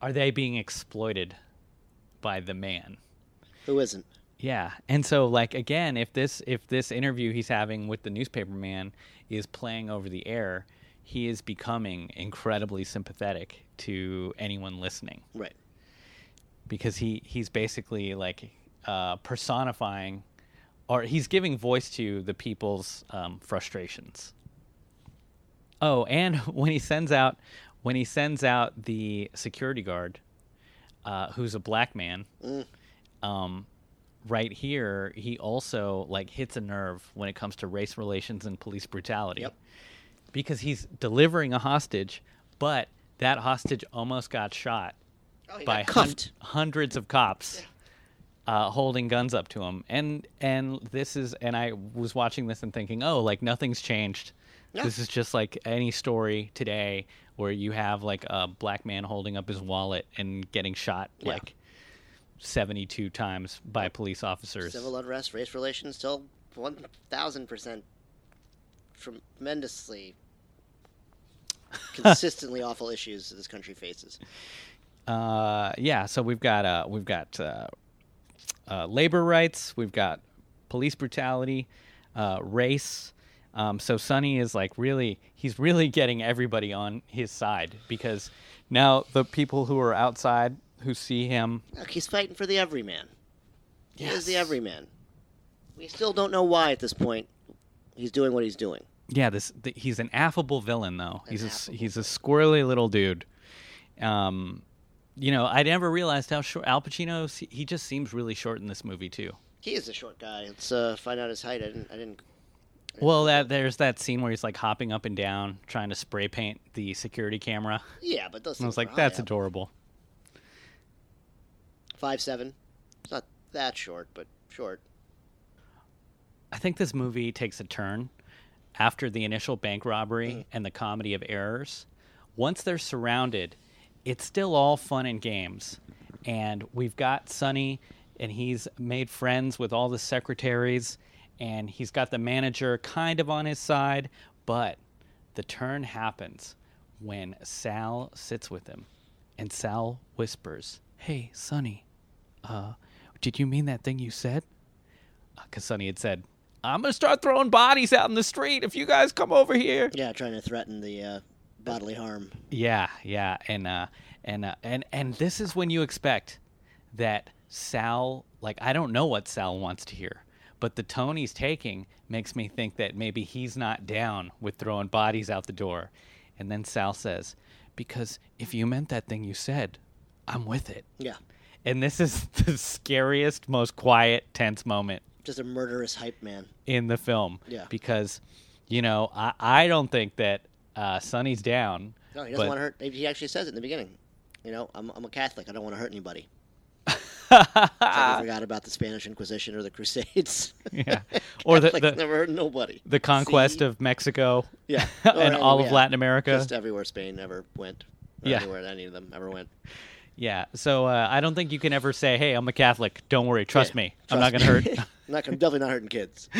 are they being exploited by the man Who isn't? Yeah, and so like again, if this if this interview he's having with the newspaper man is playing over the air, he is becoming incredibly sympathetic to anyone listening Right. because he he's basically like uh, personifying, or he's giving voice to the people's um, frustrations. Oh, and when he sends out when he sends out the security guard, uh, who's a black man, Mm. um, right here he also like hits a nerve when it comes to race relations and police brutality, Yep. because he's delivering a hostage, but that hostage almost got shot Oh, by got hun- hundreds of cops uh, holding guns up to him. And and this is and I was watching this and thinking, oh, like nothing's changed. No. This is just like any story today where you have like a black man holding up his wallet and getting shot Yeah. like seventy two times by police officers. Civil unrest, race relations, still one thousand percent tremendously consistently awful issues this country faces. Uh, yeah, so we've got uh, we've got uh, uh, labor rights. We've got police brutality, uh, race. Um, so Sonny is like really, he's really getting everybody on his side because now the people who are outside who see him, Look, he's fighting for the everyman. He is the everyman. We still don't know why at this point he's doing what he's doing. yeah, this th- he's an affable villain though. An He's a, he's a squirrely little dude. Um, you know, I never realized how short Al Pacino. He just seems really short in this movie too. He is a short guy. Let's uh, find out his height. I didn't. I didn't. Well, that there's that scene where he's like hopping up and down trying to spray paint the security camera. Yeah, but those. I was like, that's up. adorable. Five seven. It's not that short, but short. I think this movie takes a turn after the initial bank robbery Mm. and the comedy of errors. Once they're surrounded, it's still all fun and games. And we've got Sonny, and he's made friends with all the secretaries, and he's got the manager kind of on his side. But the turn happens when Sal sits with him, and Sal whispers, Hey, Sonny, uh, did you mean that thing you said? because Sonny had said, "I'm gonna start throwing bodies out in the street if you guys come over here." Yeah, trying to threaten the uh, bodily harm. Yeah, yeah, and uh, and uh, and and this is when you expect that Sal, like, I don't know what Sal wants to hear, but the tone he's taking makes me think that maybe he's not down with throwing bodies out the door, and then Sal says, "Because if you meant that thing you said, I'm with it." Yeah, And this is the scariest, most quiet, tense moment just a murderous hype man. in the film. Yeah. Because, you know, I, I don't think that uh, Sonny's down. No, he doesn't but- want to hurt. He actually says it in the beginning. You know, I'm, I'm a Catholic. I don't want to hurt anybody. I forgot about the Spanish Inquisition or the Crusades. yeah. Or the, the, never hurt nobody. the conquest See? of Mexico yeah, and Or, all of yeah, Latin America. just everywhere Spain ever went. Yeah. anywhere any of them ever went. Yeah. So uh, I don't think you can ever say, hey, I'm a Catholic. Don't worry. Trust Yeah, me. I'm not going to hurt. I'm not gonna, definitely not hurting kids.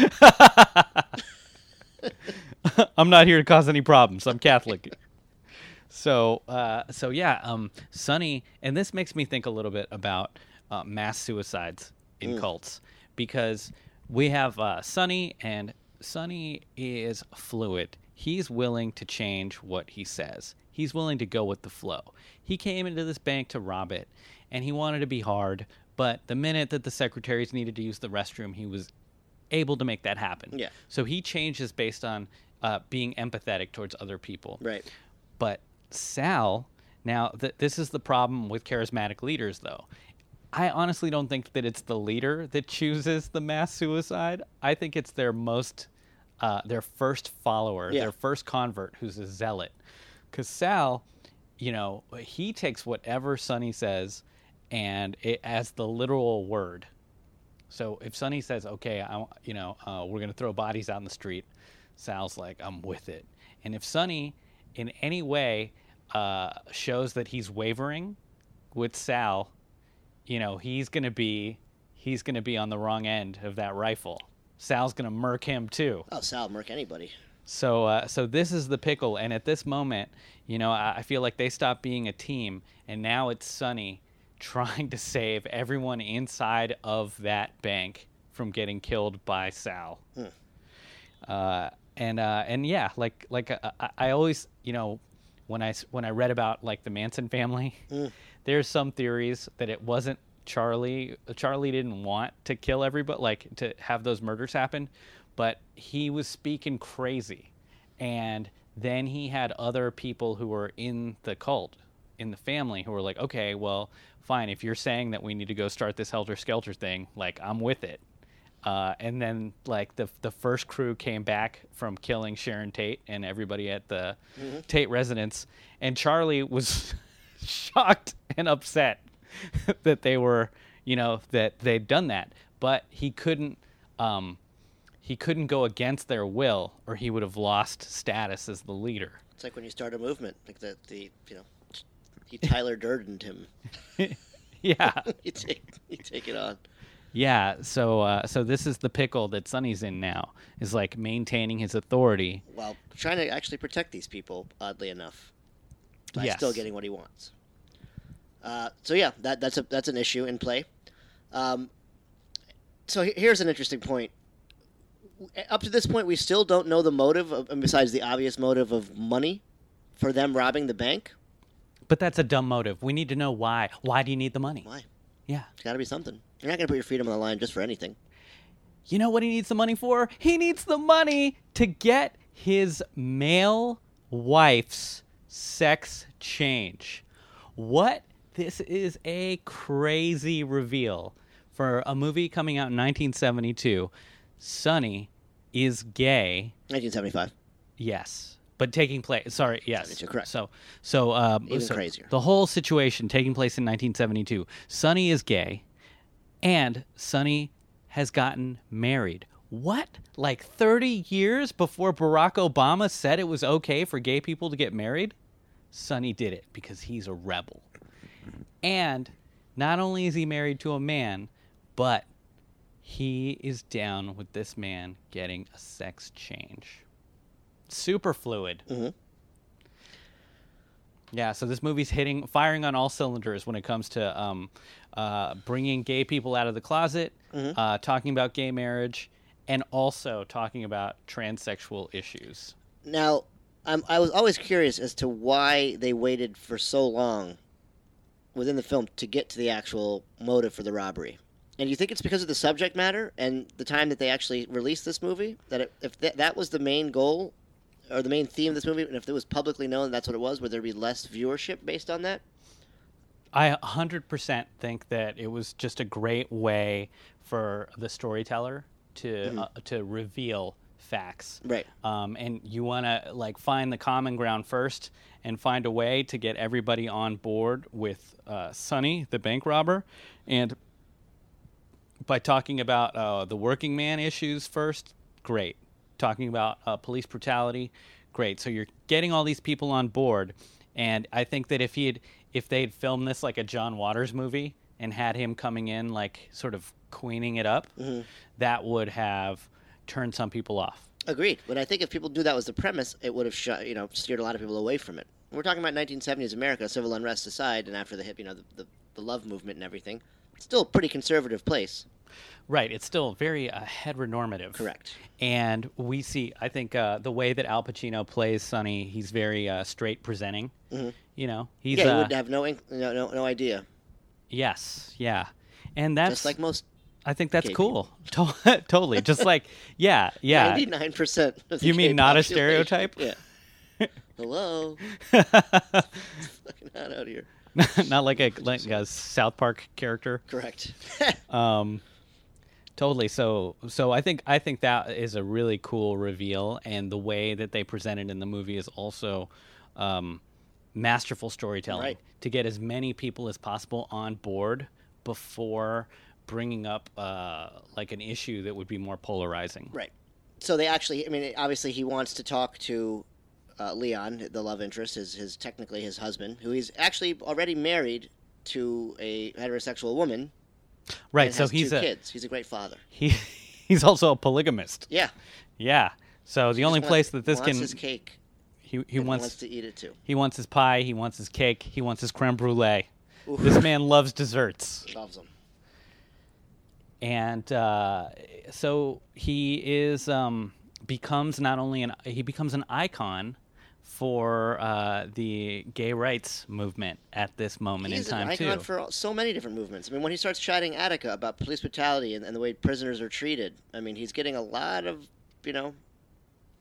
I'm not here to cause any problems. I'm Catholic. so, uh, so yeah, um, Sonny, and this makes me think a little bit about uh, mass suicides in cults because we have uh, Sonny, and Sonny is fluid. He's willing to change what he says. He's willing to go with the flow. He came into this bank to rob it, and he wanted to be hard. But the minute that the secretaries needed to use the restroom, he was able to make that happen. Yeah. So he changes based on uh, being empathetic towards other people. Right. But Sal, now th- this is the problem with charismatic leaders, though. I honestly don't think that it's the leader that chooses the mass suicide. I think it's their most, uh, their first follower, Yeah. their first convert, who's a zealot. Because Sal, you know, he takes whatever Sonny says, and it as the literal word. So if Sonny says, "Okay, I, you know, uh, we're gonna throw bodies out in the street," Sal's like, "I'm with it." And if Sonny, in any way, uh, shows that he's wavering with Sal, you know, he's gonna be he's gonna be on the wrong end of that rifle. Sal's gonna murk him too. Oh, Sal Merck, anybody. So, uh, so this is the pickle, and at this moment, you know, I, I feel like they stopped being a team, and now it's Sonny trying to save everyone inside of that bank from getting killed by Sal. Uh, and uh, and yeah, like like uh, I, I always, you know, when I when I read about like the Manson family, there's some theories that it wasn't Charlie. Charlie didn't want to kill everybody, like to have those murders happen, but he was speaking crazy, and then he had other people who were in the cult, in the family, who were like, okay, well, fine, if you're saying that we need to go start this helter skelter thing, like I'm with it. Uh, and then like the the first crew came back from killing Sharon Tate and everybody at the Tate residence, and Charlie was shocked and upset that they were, you know, that they'd done that, but he couldn't. Um, he couldn't go against their will, or he would have lost status as the leader. It's like when you start a movement, like the the you know, he Tyler Durdened him. Yeah, you take you take it on. yeah. So, uh, so this is the pickle that Sonny's in now. Is like maintaining his authority. While trying to actually protect these people, oddly enough, by still getting what he wants. Uh, so yeah, that that's a that's an issue in play. Um, So here's an interesting point. Up to this point, we still don't know the motive, of, besides the obvious motive of money, for them robbing the bank. But that's a dumb motive. We need to know why. Why do you need the money? Why? Yeah. It's got to be something. You're not going to put your freedom on the line just for anything. You know what he needs the money for? He needs the money to get his male wife's sex change. What? This is a crazy reveal for a movie coming out in 1972. Sonny is gay. 1975. Yes, but taking place. Sorry, yes, 72, correct. So, so um, Even so crazier. The whole situation taking place in 1972. Sonny is gay, and Sonny has gotten married. What? Like 30 years before Barack Obama said it was okay for gay people to get married? Sonny did it because he's a rebel. And not only is he married to a man, but he is down with this man getting a sex change. Super fluid. Mhm. Yeah, so this movie's hitting, firing on all cylinders when it comes to um, uh, bringing gay people out of the closet, uh, talking about gay marriage, and also talking about transsexual issues. Now, I'm, I was always curious as to why they waited for so long within the film to get to the actual motive for the robbery. And you think it's because of the subject matter and the time that they actually released this movie? That it, if that, that was the main goal or the main theme of this movie, and if it was publicly known that's what it was, would there be less viewership based on that? I 100% think that it was just a great way for the storyteller to uh, to reveal facts. Right. Um, and you want to like find the common ground first and find a way to get everybody on board with uh, Sonny, the bank robber, and by talking about uh, the working man issues first, great. Talking about uh, police brutality, great. So you're getting all these people on board, and I think that if he had, if they'd filmed this like a John Waters movie and had him coming in like sort of queening it up, that would have turned some people off. Agreed. But I think if people knew that was the premise, it would have shut, you know steered a lot of people away from it. We're talking about 1970s America, civil unrest aside, and after the hip, you know, the, the, the love movement and everything. It's still a pretty conservative place. Right. It's still very uh, heteronormative. Correct. And we see, I think, uh, the way that Al Pacino plays Sonny, he's very uh, straight presenting. You know, he's yeah, you uh, would have no, inc- no no no idea. yes, yeah, and that's Just like most, I think that's cool. To- totally, just like yeah, yeah. 99 percent. You mean not a stereotype? Yeah. Hello. fucking hot out here. not like a like a South Park character. Correct. Um, totally. So so I think I think that is a really cool reveal, and the way that they present it in the movie is also um, masterful storytelling Right. to get as many people as possible on board before bringing up uh, like an issue that would be more polarizing. right. So they actually, I mean, obviously he wants to talk to uh, Leon, the love interest, his his technically his husband, who he's actually already married to a heterosexual woman. Right. So he's two a kids. He's a great father. he he's also a polygamist. Yeah. Yeah. So the only place wants- that this wants can his cake. he he wants, wants to eat it too. he wants his pie, he wants his cake, he wants his creme brulee. This man loves desserts. Loves him. And uh, so he is um, becomes not only an he becomes an icon for uh, the gay rights movement at this moment He's in time an icon too. for so many different movements. I mean, when he starts chiding Attica about police brutality and, and the way prisoners are treated, I mean, he's getting a lot of, you know,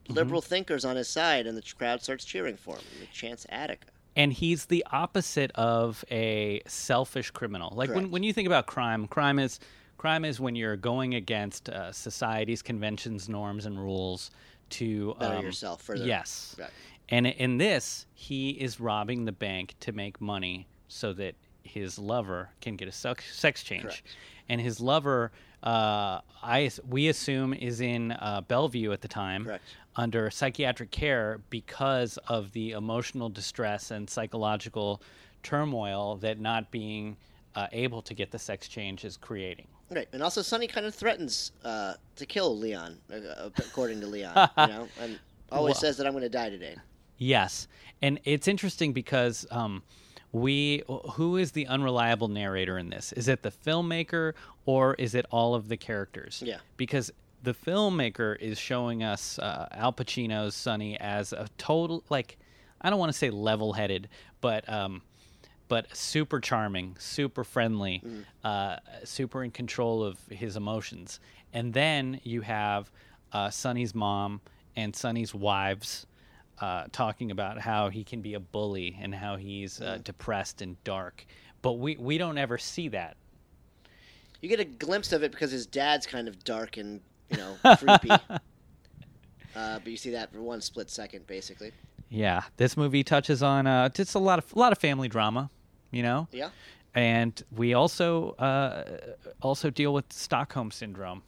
Mm-hmm. liberal thinkers on his side, and the crowd starts cheering for him. He chants Attica. and he's the opposite of a selfish criminal. Like when, when you think about crime, crime is crime is when you're going against uh, society's conventions, norms, and rules to Better um, yourself further. Yes. Right. And in this, he is robbing the bank to make money so that his lover can get a sex, sex change. Correct. And his lover, uh, I we assume, is in uh, Bellevue at the time Correct. under psychiatric care because of the emotional distress and psychological turmoil that not being uh, able to get the sex change is creating. Right, and also Sonny kind of threatens uh, to kill Leon, uh, according to Leon. you know, and always Well- says that I'm going to die today. Yes, and it's interesting because um, we who is the unreliable narrator in this? Is it the filmmaker or is it all of the characters? Yeah. Because the filmmaker is showing us uh, Al Pacino's Sonny as a total like I don't want to say level-headed, but um, but super charming, super friendly, uh, super in control of his emotions. And then you have uh, Sonny's mom and Sonny's wives uh, talking about how he can be a bully and how he's uh, depressed and dark. But we, we don't ever see that. You get a glimpse of it because his dad's kind of dark and you know creepy. uh, but you see that for one split second, basically. Yeah, this movie touches on uh, just a lot of a lot of family drama, you know. Yeah. And we also uh, also deal with Stockholm syndrome.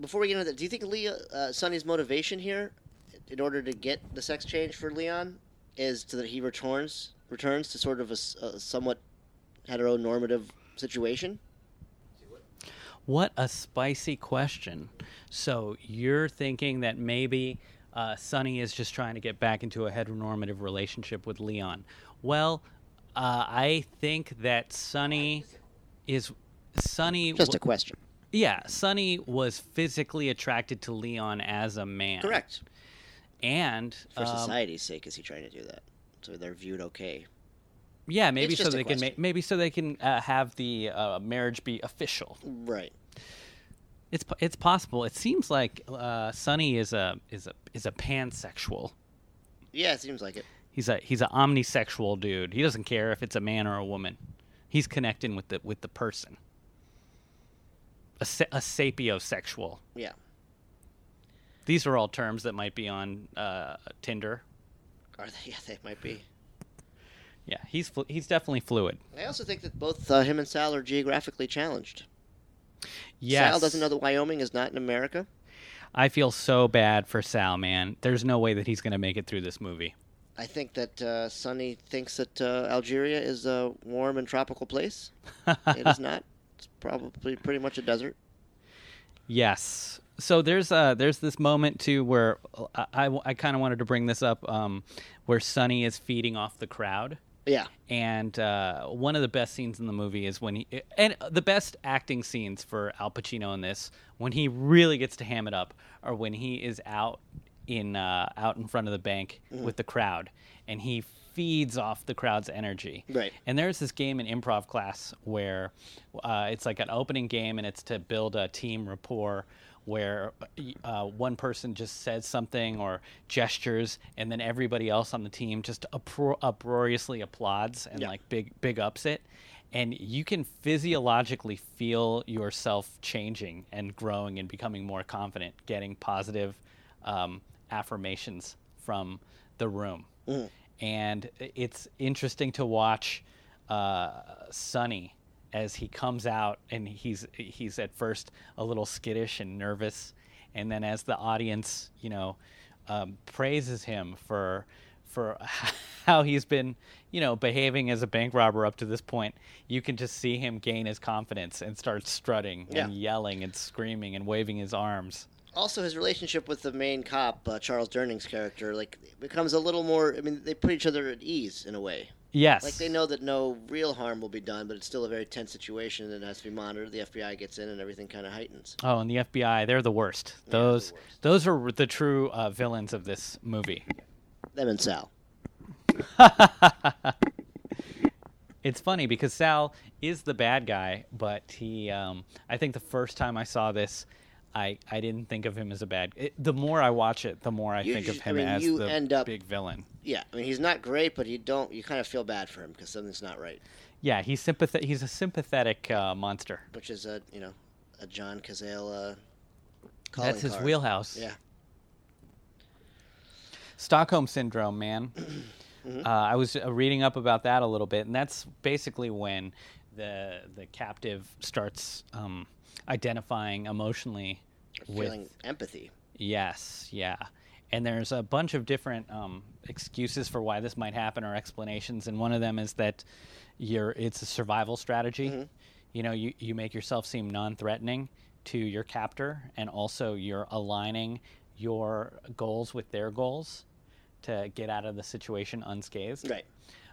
Before we get into that, do you think Leah, uh, Sonny's motivation here, in order to get the sex change for Leon, is to that he returns returns to sort of a somewhat heteronormative situation? What a spicy question. So you're thinking that maybe uh, Sonny is just trying to get back into a heteronormative relationship with Leon. Well, uh, I think that Sonny is Sonny. Just a question. yeah, Sonny was physically attracted to Leon as a man. Correct. And For um, society's sake, is he trying to do that? So they're viewed okay. yeah, maybe so they can ma- maybe so they can uh, have the uh, marriage be official. Right. It's it's possible. It seems like uh, Sonny is a is a is a pansexual. Yeah, it seems like it. He's a he's an omnisexual dude. He doesn't care if it's a man or a woman. He's connecting with the with the person. A, a sapiosexual. Yeah. These are all terms that might be on uh, Tinder. Are they? Yeah, they might be. Yeah, he's flu- he's definitely fluid. I also think that both uh, him and Sal are geographically challenged. Yes, Sal doesn't know that Wyoming is not in America. I feel so bad for Sal, man. There's no way that he's going to make it through this movie. I think that uh, Sonny thinks that uh, Algeria is a warm and tropical place. it is not. It's probably pretty much a desert. Yes. So there's uh there's this moment too where I I, I kind of wanted to bring this up um where Sonny is feeding off the crowd. Yeah. And uh, one of the best scenes in the movie is when he, and the best acting scenes for Al Pacino in this, when he really gets to ham it up, are when he is out in uh, out in front of the bank with the crowd, and he feeds off the crowd's energy. Right. And there's this game in improv class where uh, it's like an opening game, and it's to build a team rapport where uh, one person just says something or gestures, and then everybody else on the team just upro- uproariously applauds and Yeah. like big big ups it. And you can physiologically feel yourself changing and growing and becoming more confident, getting positive um, affirmations from the room. And it's interesting to watch uh, Sonny as he comes out and he's he's at first a little skittish and nervous, and then as the audience, you know, um, praises him for for how he's been, you know, behaving as a bank robber up to this point, you can just see him gain his confidence and start strutting and yelling and screaming and waving his arms. Also, his relationship with the main cop, uh, Charles Durning's character, like becomes a little more. I mean, they put each other at ease in a way. Yes, Like they know that no real harm will be done, but it's still a very tense situation and it has to be monitored. The FBI gets in and everything kind of heightens. Oh, and the FBI, they're the worst. they're the Those worst. those are the true uh, villains of this movie. Them and Sal. It's funny because Sal is the bad guy, but he um, I think the first time I saw this I, I didn't think of him as a bad. It, the more I watch it, the more I You think of just- I him mean, as you the end up- big villain. Yeah, I mean he's not great, but you don't. You kind of feel bad for him because something's not right. Yeah, he's sympath- He's a sympathetic uh, monster. Which is a you know a John Cazale. Uh, That's his card. wheelhouse. Yeah. Stockholm syndrome, man. Mm-hmm. Uh, I was uh, reading up about that a little bit, and that's basically when the the captive starts um, identifying emotionally with Feeling empathy. Yes, yeah. And there's a bunch of different um, excuses for why this might happen or explanations, and one of them is that you're it's a survival strategy. You know, you, you make yourself seem non-threatening to your captor, and also you're aligning your goals with their goals to get out of the situation unscathed. Right.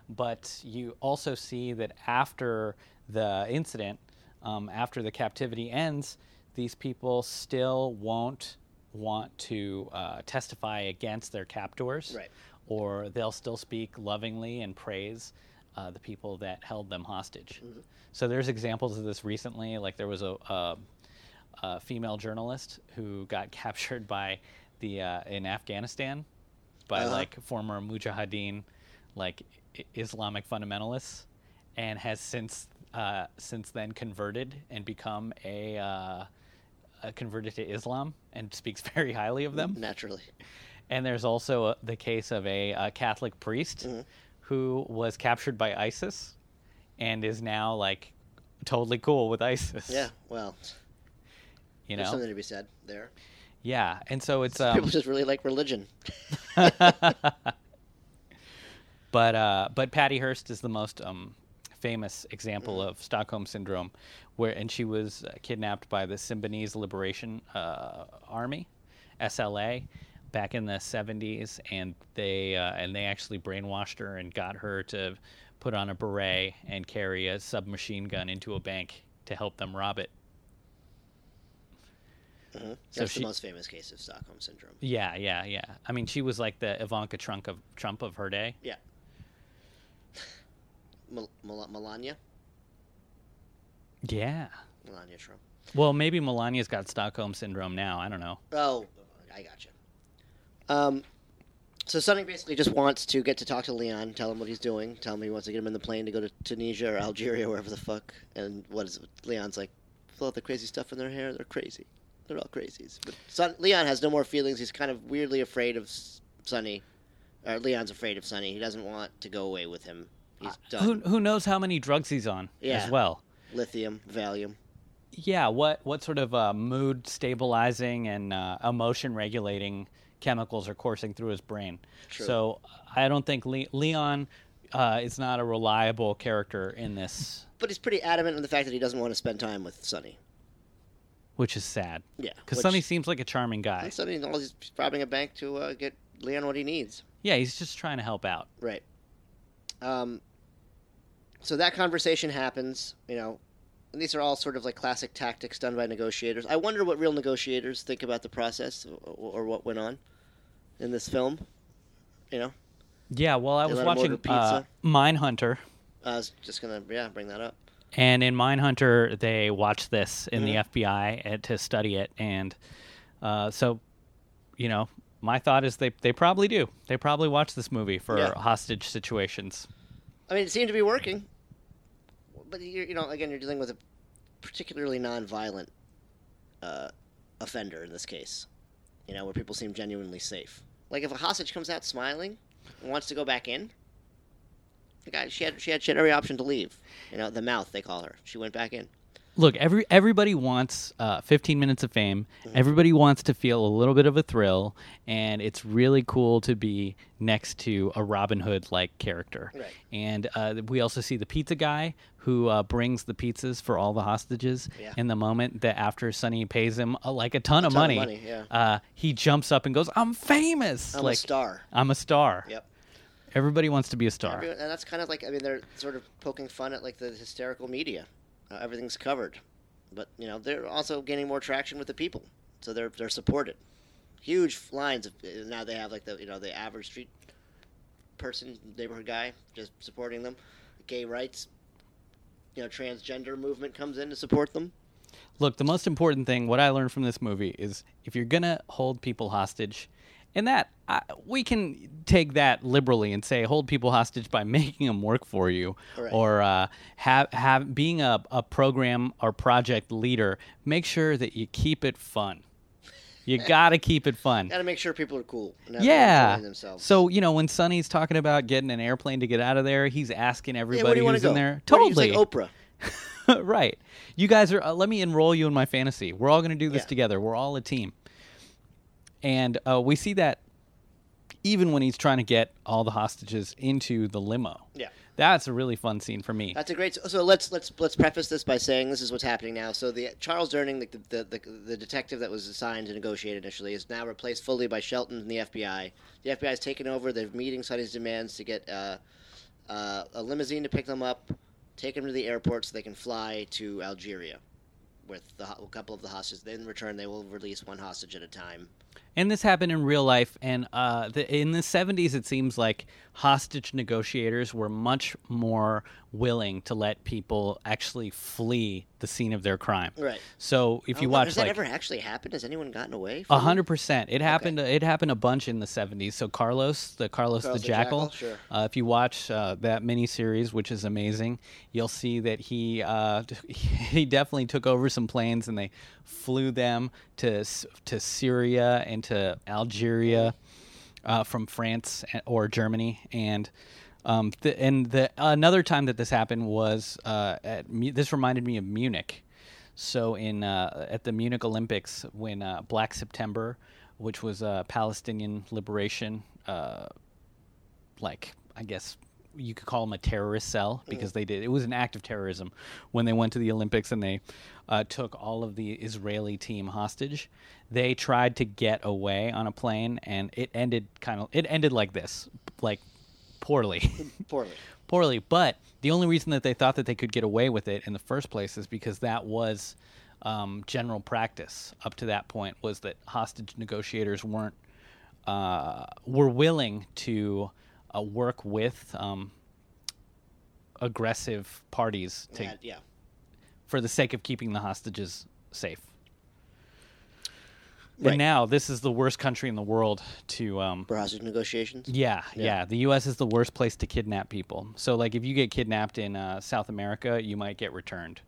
but you also see that after the incident, um, after the captivity ends, these people still won't want to uh, testify against their captors, Right. or they'll still speak lovingly and praise uh, the people that held them hostage. So there's examples of this recently. Like there was a, a, a female journalist who got captured by the uh, in Afghanistan by Uh-huh. like former mujahideen, like Islamic fundamentalists, and has since uh, since then converted and become a, uh, a converted to Islam and speaks very highly of them. Naturally. And there's also a, the case of a, uh Catholic priest Mm-hmm. who was captured by ISIS and is now like totally cool with ISIS. Yeah. Well, you know. something to be said there. Yeah, and so it's um, People just really like religion. but uh, but Patty Hearst is the most um, famous example Mm-hmm. of Stockholm syndrome, where and she was uh, kidnapped by the Symbionese Liberation uh, Army, SLA, back in the '70s, and they uh, and they actually brainwashed her and got her to put on a beret and carry a submachine gun into a bank to help them rob it. hmm So That's she- the most famous case of Stockholm syndrome. Yeah, yeah, yeah. I mean, she was like the Ivanka Trump of Trump of her day. Yeah. Mel- Mel- Melania. Yeah. Melania Trump. Well, maybe Melania's got Stockholm syndrome now. I don't know. Oh, I got you. Um, so Sonny basically just wants to get to talk to Leon, tell him what he's doing, tell him he wants to get him in the plane to go to Tunisia or Algeria or wherever the fuck. And what is it? Leon's like, all the crazy stuff in their hair, they're crazy. They're all crazies. But Son- Leon has no more feelings. He's kind of weirdly afraid of S- Sonny. Or Leon's afraid of Sonny. He doesn't want to go away with him. He's done. Who who knows how many drugs he's on Yeah. as well? Lithium, Valium. Yeah. What what sort of uh, mood stabilizing and uh, emotion regulating chemicals are coursing through his brain? True. So I don't think Le- Leon uh, is not a reliable character in this, But he's pretty adamant on the fact that he doesn't want to spend time with Sonny. which is sad. Yeah. Because Sonny seems like a charming guy. Sonny knows he's robbing a bank to uh, get Leon what he needs. Yeah, he's just trying to help out. Right. Um, so that conversation happens, you know, and these are all sort of like classic tactics done by negotiators. I wonder what real negotiators think about the process or, or what went on in this film. You know, Yeah. Well, I They was watching uh? Mindhunter. I was just gonna yeah bring that up. And in Mindhunter, they watched this in Mhm. the FBI to study it, and uh, so, you know, my thought is they they probably do. They probably watch this movie for Yeah. hostage situations. I mean, it seemed to be working, but you're, you know, again, you're dealing with a particularly non-violent uh, offender in this case. You know, where people seem genuinely safe. Like if a hostage comes out smiling and wants to go back in, the guy she had she had she had every option to leave. You know, the mouth they call her. She went back in. Look, every everybody wants uh, 15 minutes of fame. Mm-hmm. Everybody wants to feel a little bit of a thrill, and it's really cool to be next to a Robin Hood like character. Right. And uh, we also see the pizza guy who uh, brings the pizzas for all the hostages. Yeah. In the moment that after Sonny pays him uh, like a ton of ton of money, money, yeah. uh, he jumps up and goes, "I'm famous! I'm like a star. I'm a star." Yep. Everybody wants to be a star. Everyone- and that's kind of like I mean they're sort of poking fun at like the hysterical media. Uh, everything's covered, but you know they're also gaining more traction with the people, so they're they're supported. Huge lines of uh, now they have like the you know the average street person neighborhood guy just supporting them. Gay rights, you know, transgender movement comes in to support them. Look, the most important thing, what I learned from this movie is if you're gonna hold people hostage, and that I, we can take that liberally and say hold people hostage by making them work for you, Right. or uh, have have being a, a program or project leader. Make sure that you keep it fun. You gotta keep it fun. Got to make sure people are cool. And Yeah. themselves. So you know when Sonny's talking about getting an airplane to get out of there, he's asking everybody want who's to go? in there. Where do you- Totally. like Oprah. right. You guys are. Uh, let me enroll you in my fantasy. We're all going to do this Yeah. together. We're all a team. And uh, we see that even when he's trying to get all the hostages into the limo. Yeah. That's a really fun scene for me. That's a great. So let's let's let's preface this by saying this is what's happening now. So the Charles Durning, the the, the, the detective that was assigned to negotiate initially, is now replaced fully by Sheldon and the FBI. The FBI has taken over. They're meeting Sonny's demands to get uh, uh, a limousine to pick them up, take them to the airport so they can fly to Algeria with the, a couple of the hostages. In return, they will release one hostage at a time. And this happened in real life. And uh, the, in the 70s, it seems like hostage negotiators were much more willing to let people actually flee the scene of their crime. Right. So if you Oh, watch has like that ever actually happened? Has anyone gotten away? A hundred percent. It happened. It happened a bunch in the seventies. So Carlos, the Carlos, Carlos the the Jackal. Jackal, sure. Uh, if you watch uh, that miniseries, which is amazing, you'll see that he uh, he definitely took over some planes and they flew them to to Syria and to Algeria uh, from France or Germany and. Um, the, and the another time that this happened was uh, at this reminded me of Munich. So in uh, at the Munich Olympics, when uh, Black September, which was uh, Palestinian liberation, uh, like I guess you could call them a terrorist cell because they did. It was an act of terrorism when they went to the Olympics and they uh, took all of the Israeli team hostage. They tried to get away on a plane, and it ended kind of. It ended like this, like poorly. Poorly. poorly. But the only reason that they thought that they could get away with it in the first place is because that was um, general practice up to that point. Was that hostage negotiators weren't uh, were willing to uh, work with um, aggressive parties to, Yeah, yeah. for the sake of keeping the hostages safe. Right. And now this is the worst country in the world to um, For hostage negotiations. yeah, Yeah. yeah, The U.S. is the worst place to kidnap people. So, like, if you get kidnapped in uh, South America, you might get returned.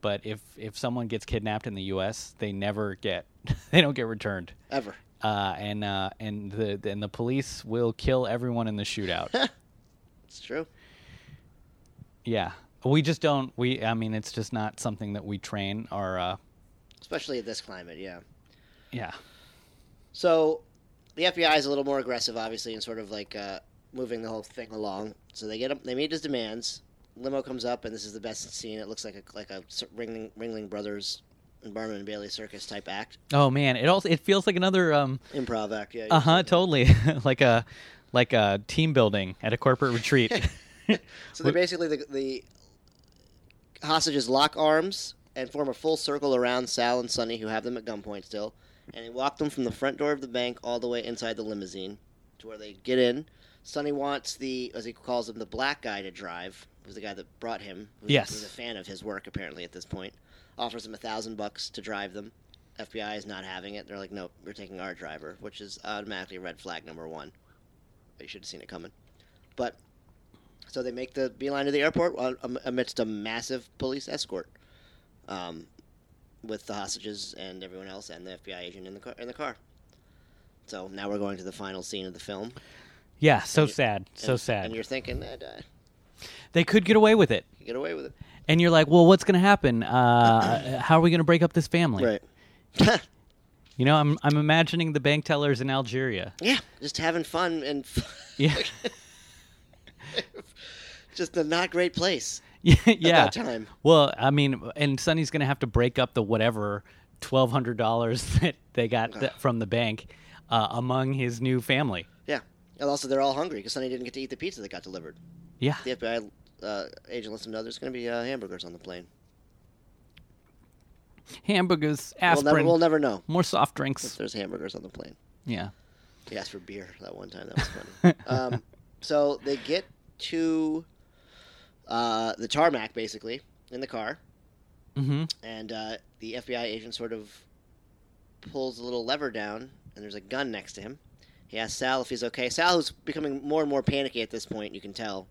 But if if someone gets kidnapped in the U.S., they never get they don't get returned. Ever. Uh, and uh, and the and the police will kill everyone in the shootout. It's true. yeah, we just don't. We I mean, it's just not something that we train our. Uh, Especially at this climate, yeah. Yeah, So the FBI is a little more aggressive, obviously, in sort of like uh, moving the whole thing along. So they get him, they meet his demands. Limo comes up, and this is the best scene. It looks like a like a Ringling, Ringling Brothers and Barnum and Bailey circus type act, Oh man, it also it feels like another. Um, improv act. Yeah. uh huh. Totally, like a like a team building at a corporate retreat. So they basically the, the hostages lock arms and form a full circle around Sal and Sonny, who have them at gunpoint still, and he walk them from the front door of the bank all the way inside the limousine to where they get in. Sonny wants the, as he calls him, the black guy to drive, who's the guy that brought him. Who's, Yes. who's a fan of his work apparently at this point. Offers him a thousand bucks to drive them. FBI is not having it. They're like, no, we're taking our driver, which is automatically red flag number one. You should have seen it coming. But so they make the beeline to the airport uh, amidst a massive police escort, um, with the hostages and everyone else and the FBI agent in the car. In the car. So now we're going to the final scene of the film. yeah, so sad, so and, sad. And you're thinking, eh, uh, They could get away with it. get away with it, And you're like, well, what's going to happen? Uh, how are we going to break up this family? right? You know, I'm I'm imagining the bank tellers in Algeria. yeah, just having fun and Yeah, just a not great place yeah, yeah. that time. Well, I mean, and Sonny's going to have to break up the whatever twelve hundred dollars that they got th- from the bank uh, among his new family. Yeah, and also they're all hungry because Sonny didn't get to eat the pizza that got delivered. Yeah, The FBI uh, agent listened to there's going to be uh, hamburgers on the plane. hamburgers, We'll aspirin, never, we'll never know more soft if drinks. there's hamburgers on the plane. Yeah, He asked for beer that one time. That was funny. um, so they get to uh, the tarmac, basically, in the car, hmm and uh, the FBI agent sort of pulls a little lever down, and there's a gun next to him. He asks Sal if he's okay. Sal, who's becoming more and more panicky at this point, you can tell.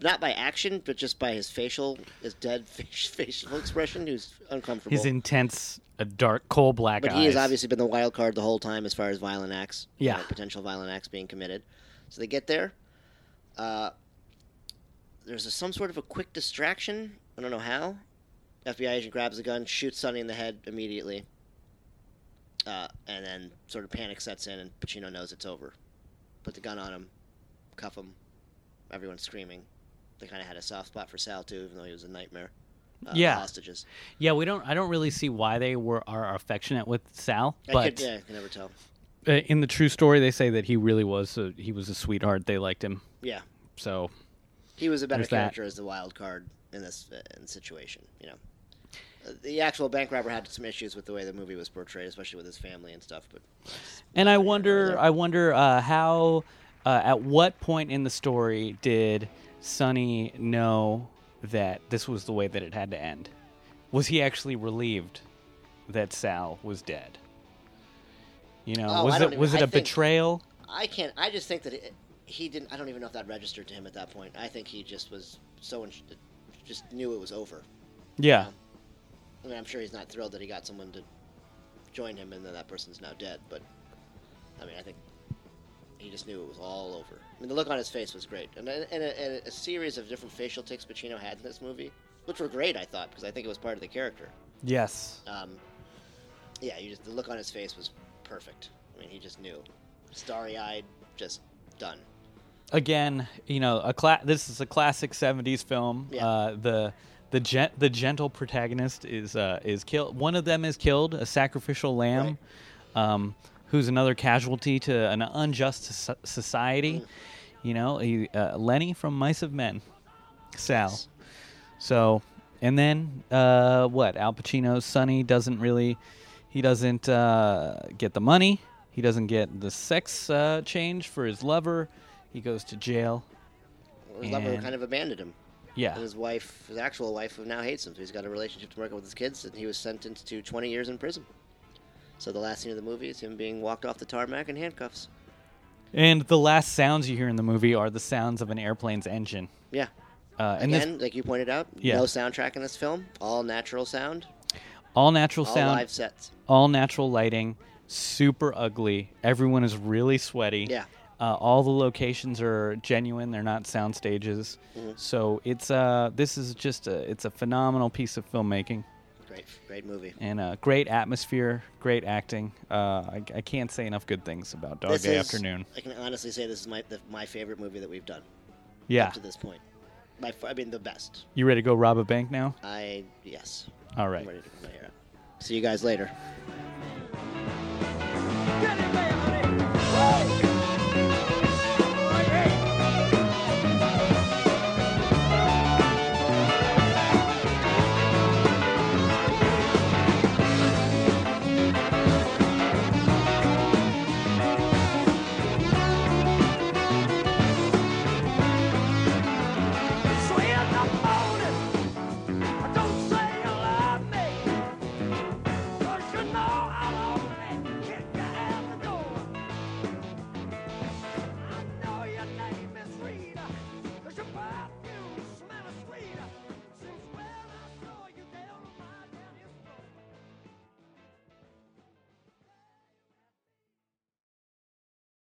Not by action, but just by his facial, his dead facial expression, who's uncomfortable. his intense, uh, dark, coal black But eyes. he has obviously been the wild card the whole time as far as violent acts. you Yeah. know, potential violent acts being committed. So they get there. Uh, there's a, some sort of a quick distraction. I don't know how. FBI agent grabs a gun, shoots Sonny in the head immediately. Uh, and then sort of panic sets in, and Pacino knows it's over. Put the gun on him, cuff him. Everyone's screaming. They kind of had a soft spot for Sal too, even though he was a nightmare. Uh, Yeah. hostages. Yeah, we don't. I don't really see why they were are affectionate with Sal, I but could, yeah, I can never tell. uh, in the true story, they say that he really was. A, he was a sweetheart. They liked him. Yeah, So, He was a better There's that. character as the wild card in this uh, in situation. You know, Uh, the actual bank robber had some issues with the way the movie was portrayed, especially with his family and stuff. But And I wonder. I wonder uh, how, uh, at what point in the story did Sonny know that this was the way that it had to end? Was he actually relieved that Sal was dead? You know, Oh, was it even- was it I a think- betrayal? I can't. I just think that it, he didn't. I don't even know if that registered to him at that point. I think he just was so in, just knew it was over. Yeah, I mean, I'm sure he's not thrilled that he got someone to join him and then that person's now dead. But I mean, I think he just knew it was all over. I mean, the look on his face was great, and, and, a, and a series of different facial tics Pacino had in this movie, which were great. I thought because I think it was part of the character. yes, Um, yeah, you just the look on his face was perfect. I mean, he just knew, starry-eyed, just done. Again, you know, a cla- this is a classic '70s film. Yeah. Uh, the the gen- the gentle protagonist is uh, is killed. One of them is killed, a sacrificial lamb, um, who's another casualty to an unjust so- society. Mm. You know, he, uh, Lenny from Mice of Men, Sal. Yes. So, and then uh, what? Al Pacino's Sonny doesn't really, he doesn't uh, get the money. He doesn't get the sex uh, change for his lover. He goes to jail. His lover kind of abandoned him. Yeah, And his wife, his actual wife, now hates him. So he's got a relationship to work with his kids, and he was sentenced to 20 years in prison. So the last scene of the movie is him being walked off the tarmac in handcuffs. and the last sounds you hear in the movie are the sounds of an airplane's engine. Yeah. Uh, and this Again, like you pointed out, Yeah. no soundtrack in this film. All natural sound. all natural All sound, live sets. all natural lighting, super ugly. Everyone is really sweaty. Yeah. Uh, all the locations are genuine; they're not sound stages. Mhm. So it's uh, this is just a it's a phenomenal piece of filmmaking Great, great movie. and uh, great atmosphere, great acting. Uh, I, I can't say enough good things about Dog This Day is- Afternoon. I can honestly say this is my the, my favorite movie that we've done Yeah, up to this point. My, f- I mean, the best. you ready to go rob a bank now? I yes. All right. I'm ready to put my hair out. See you guys later. Get it, man.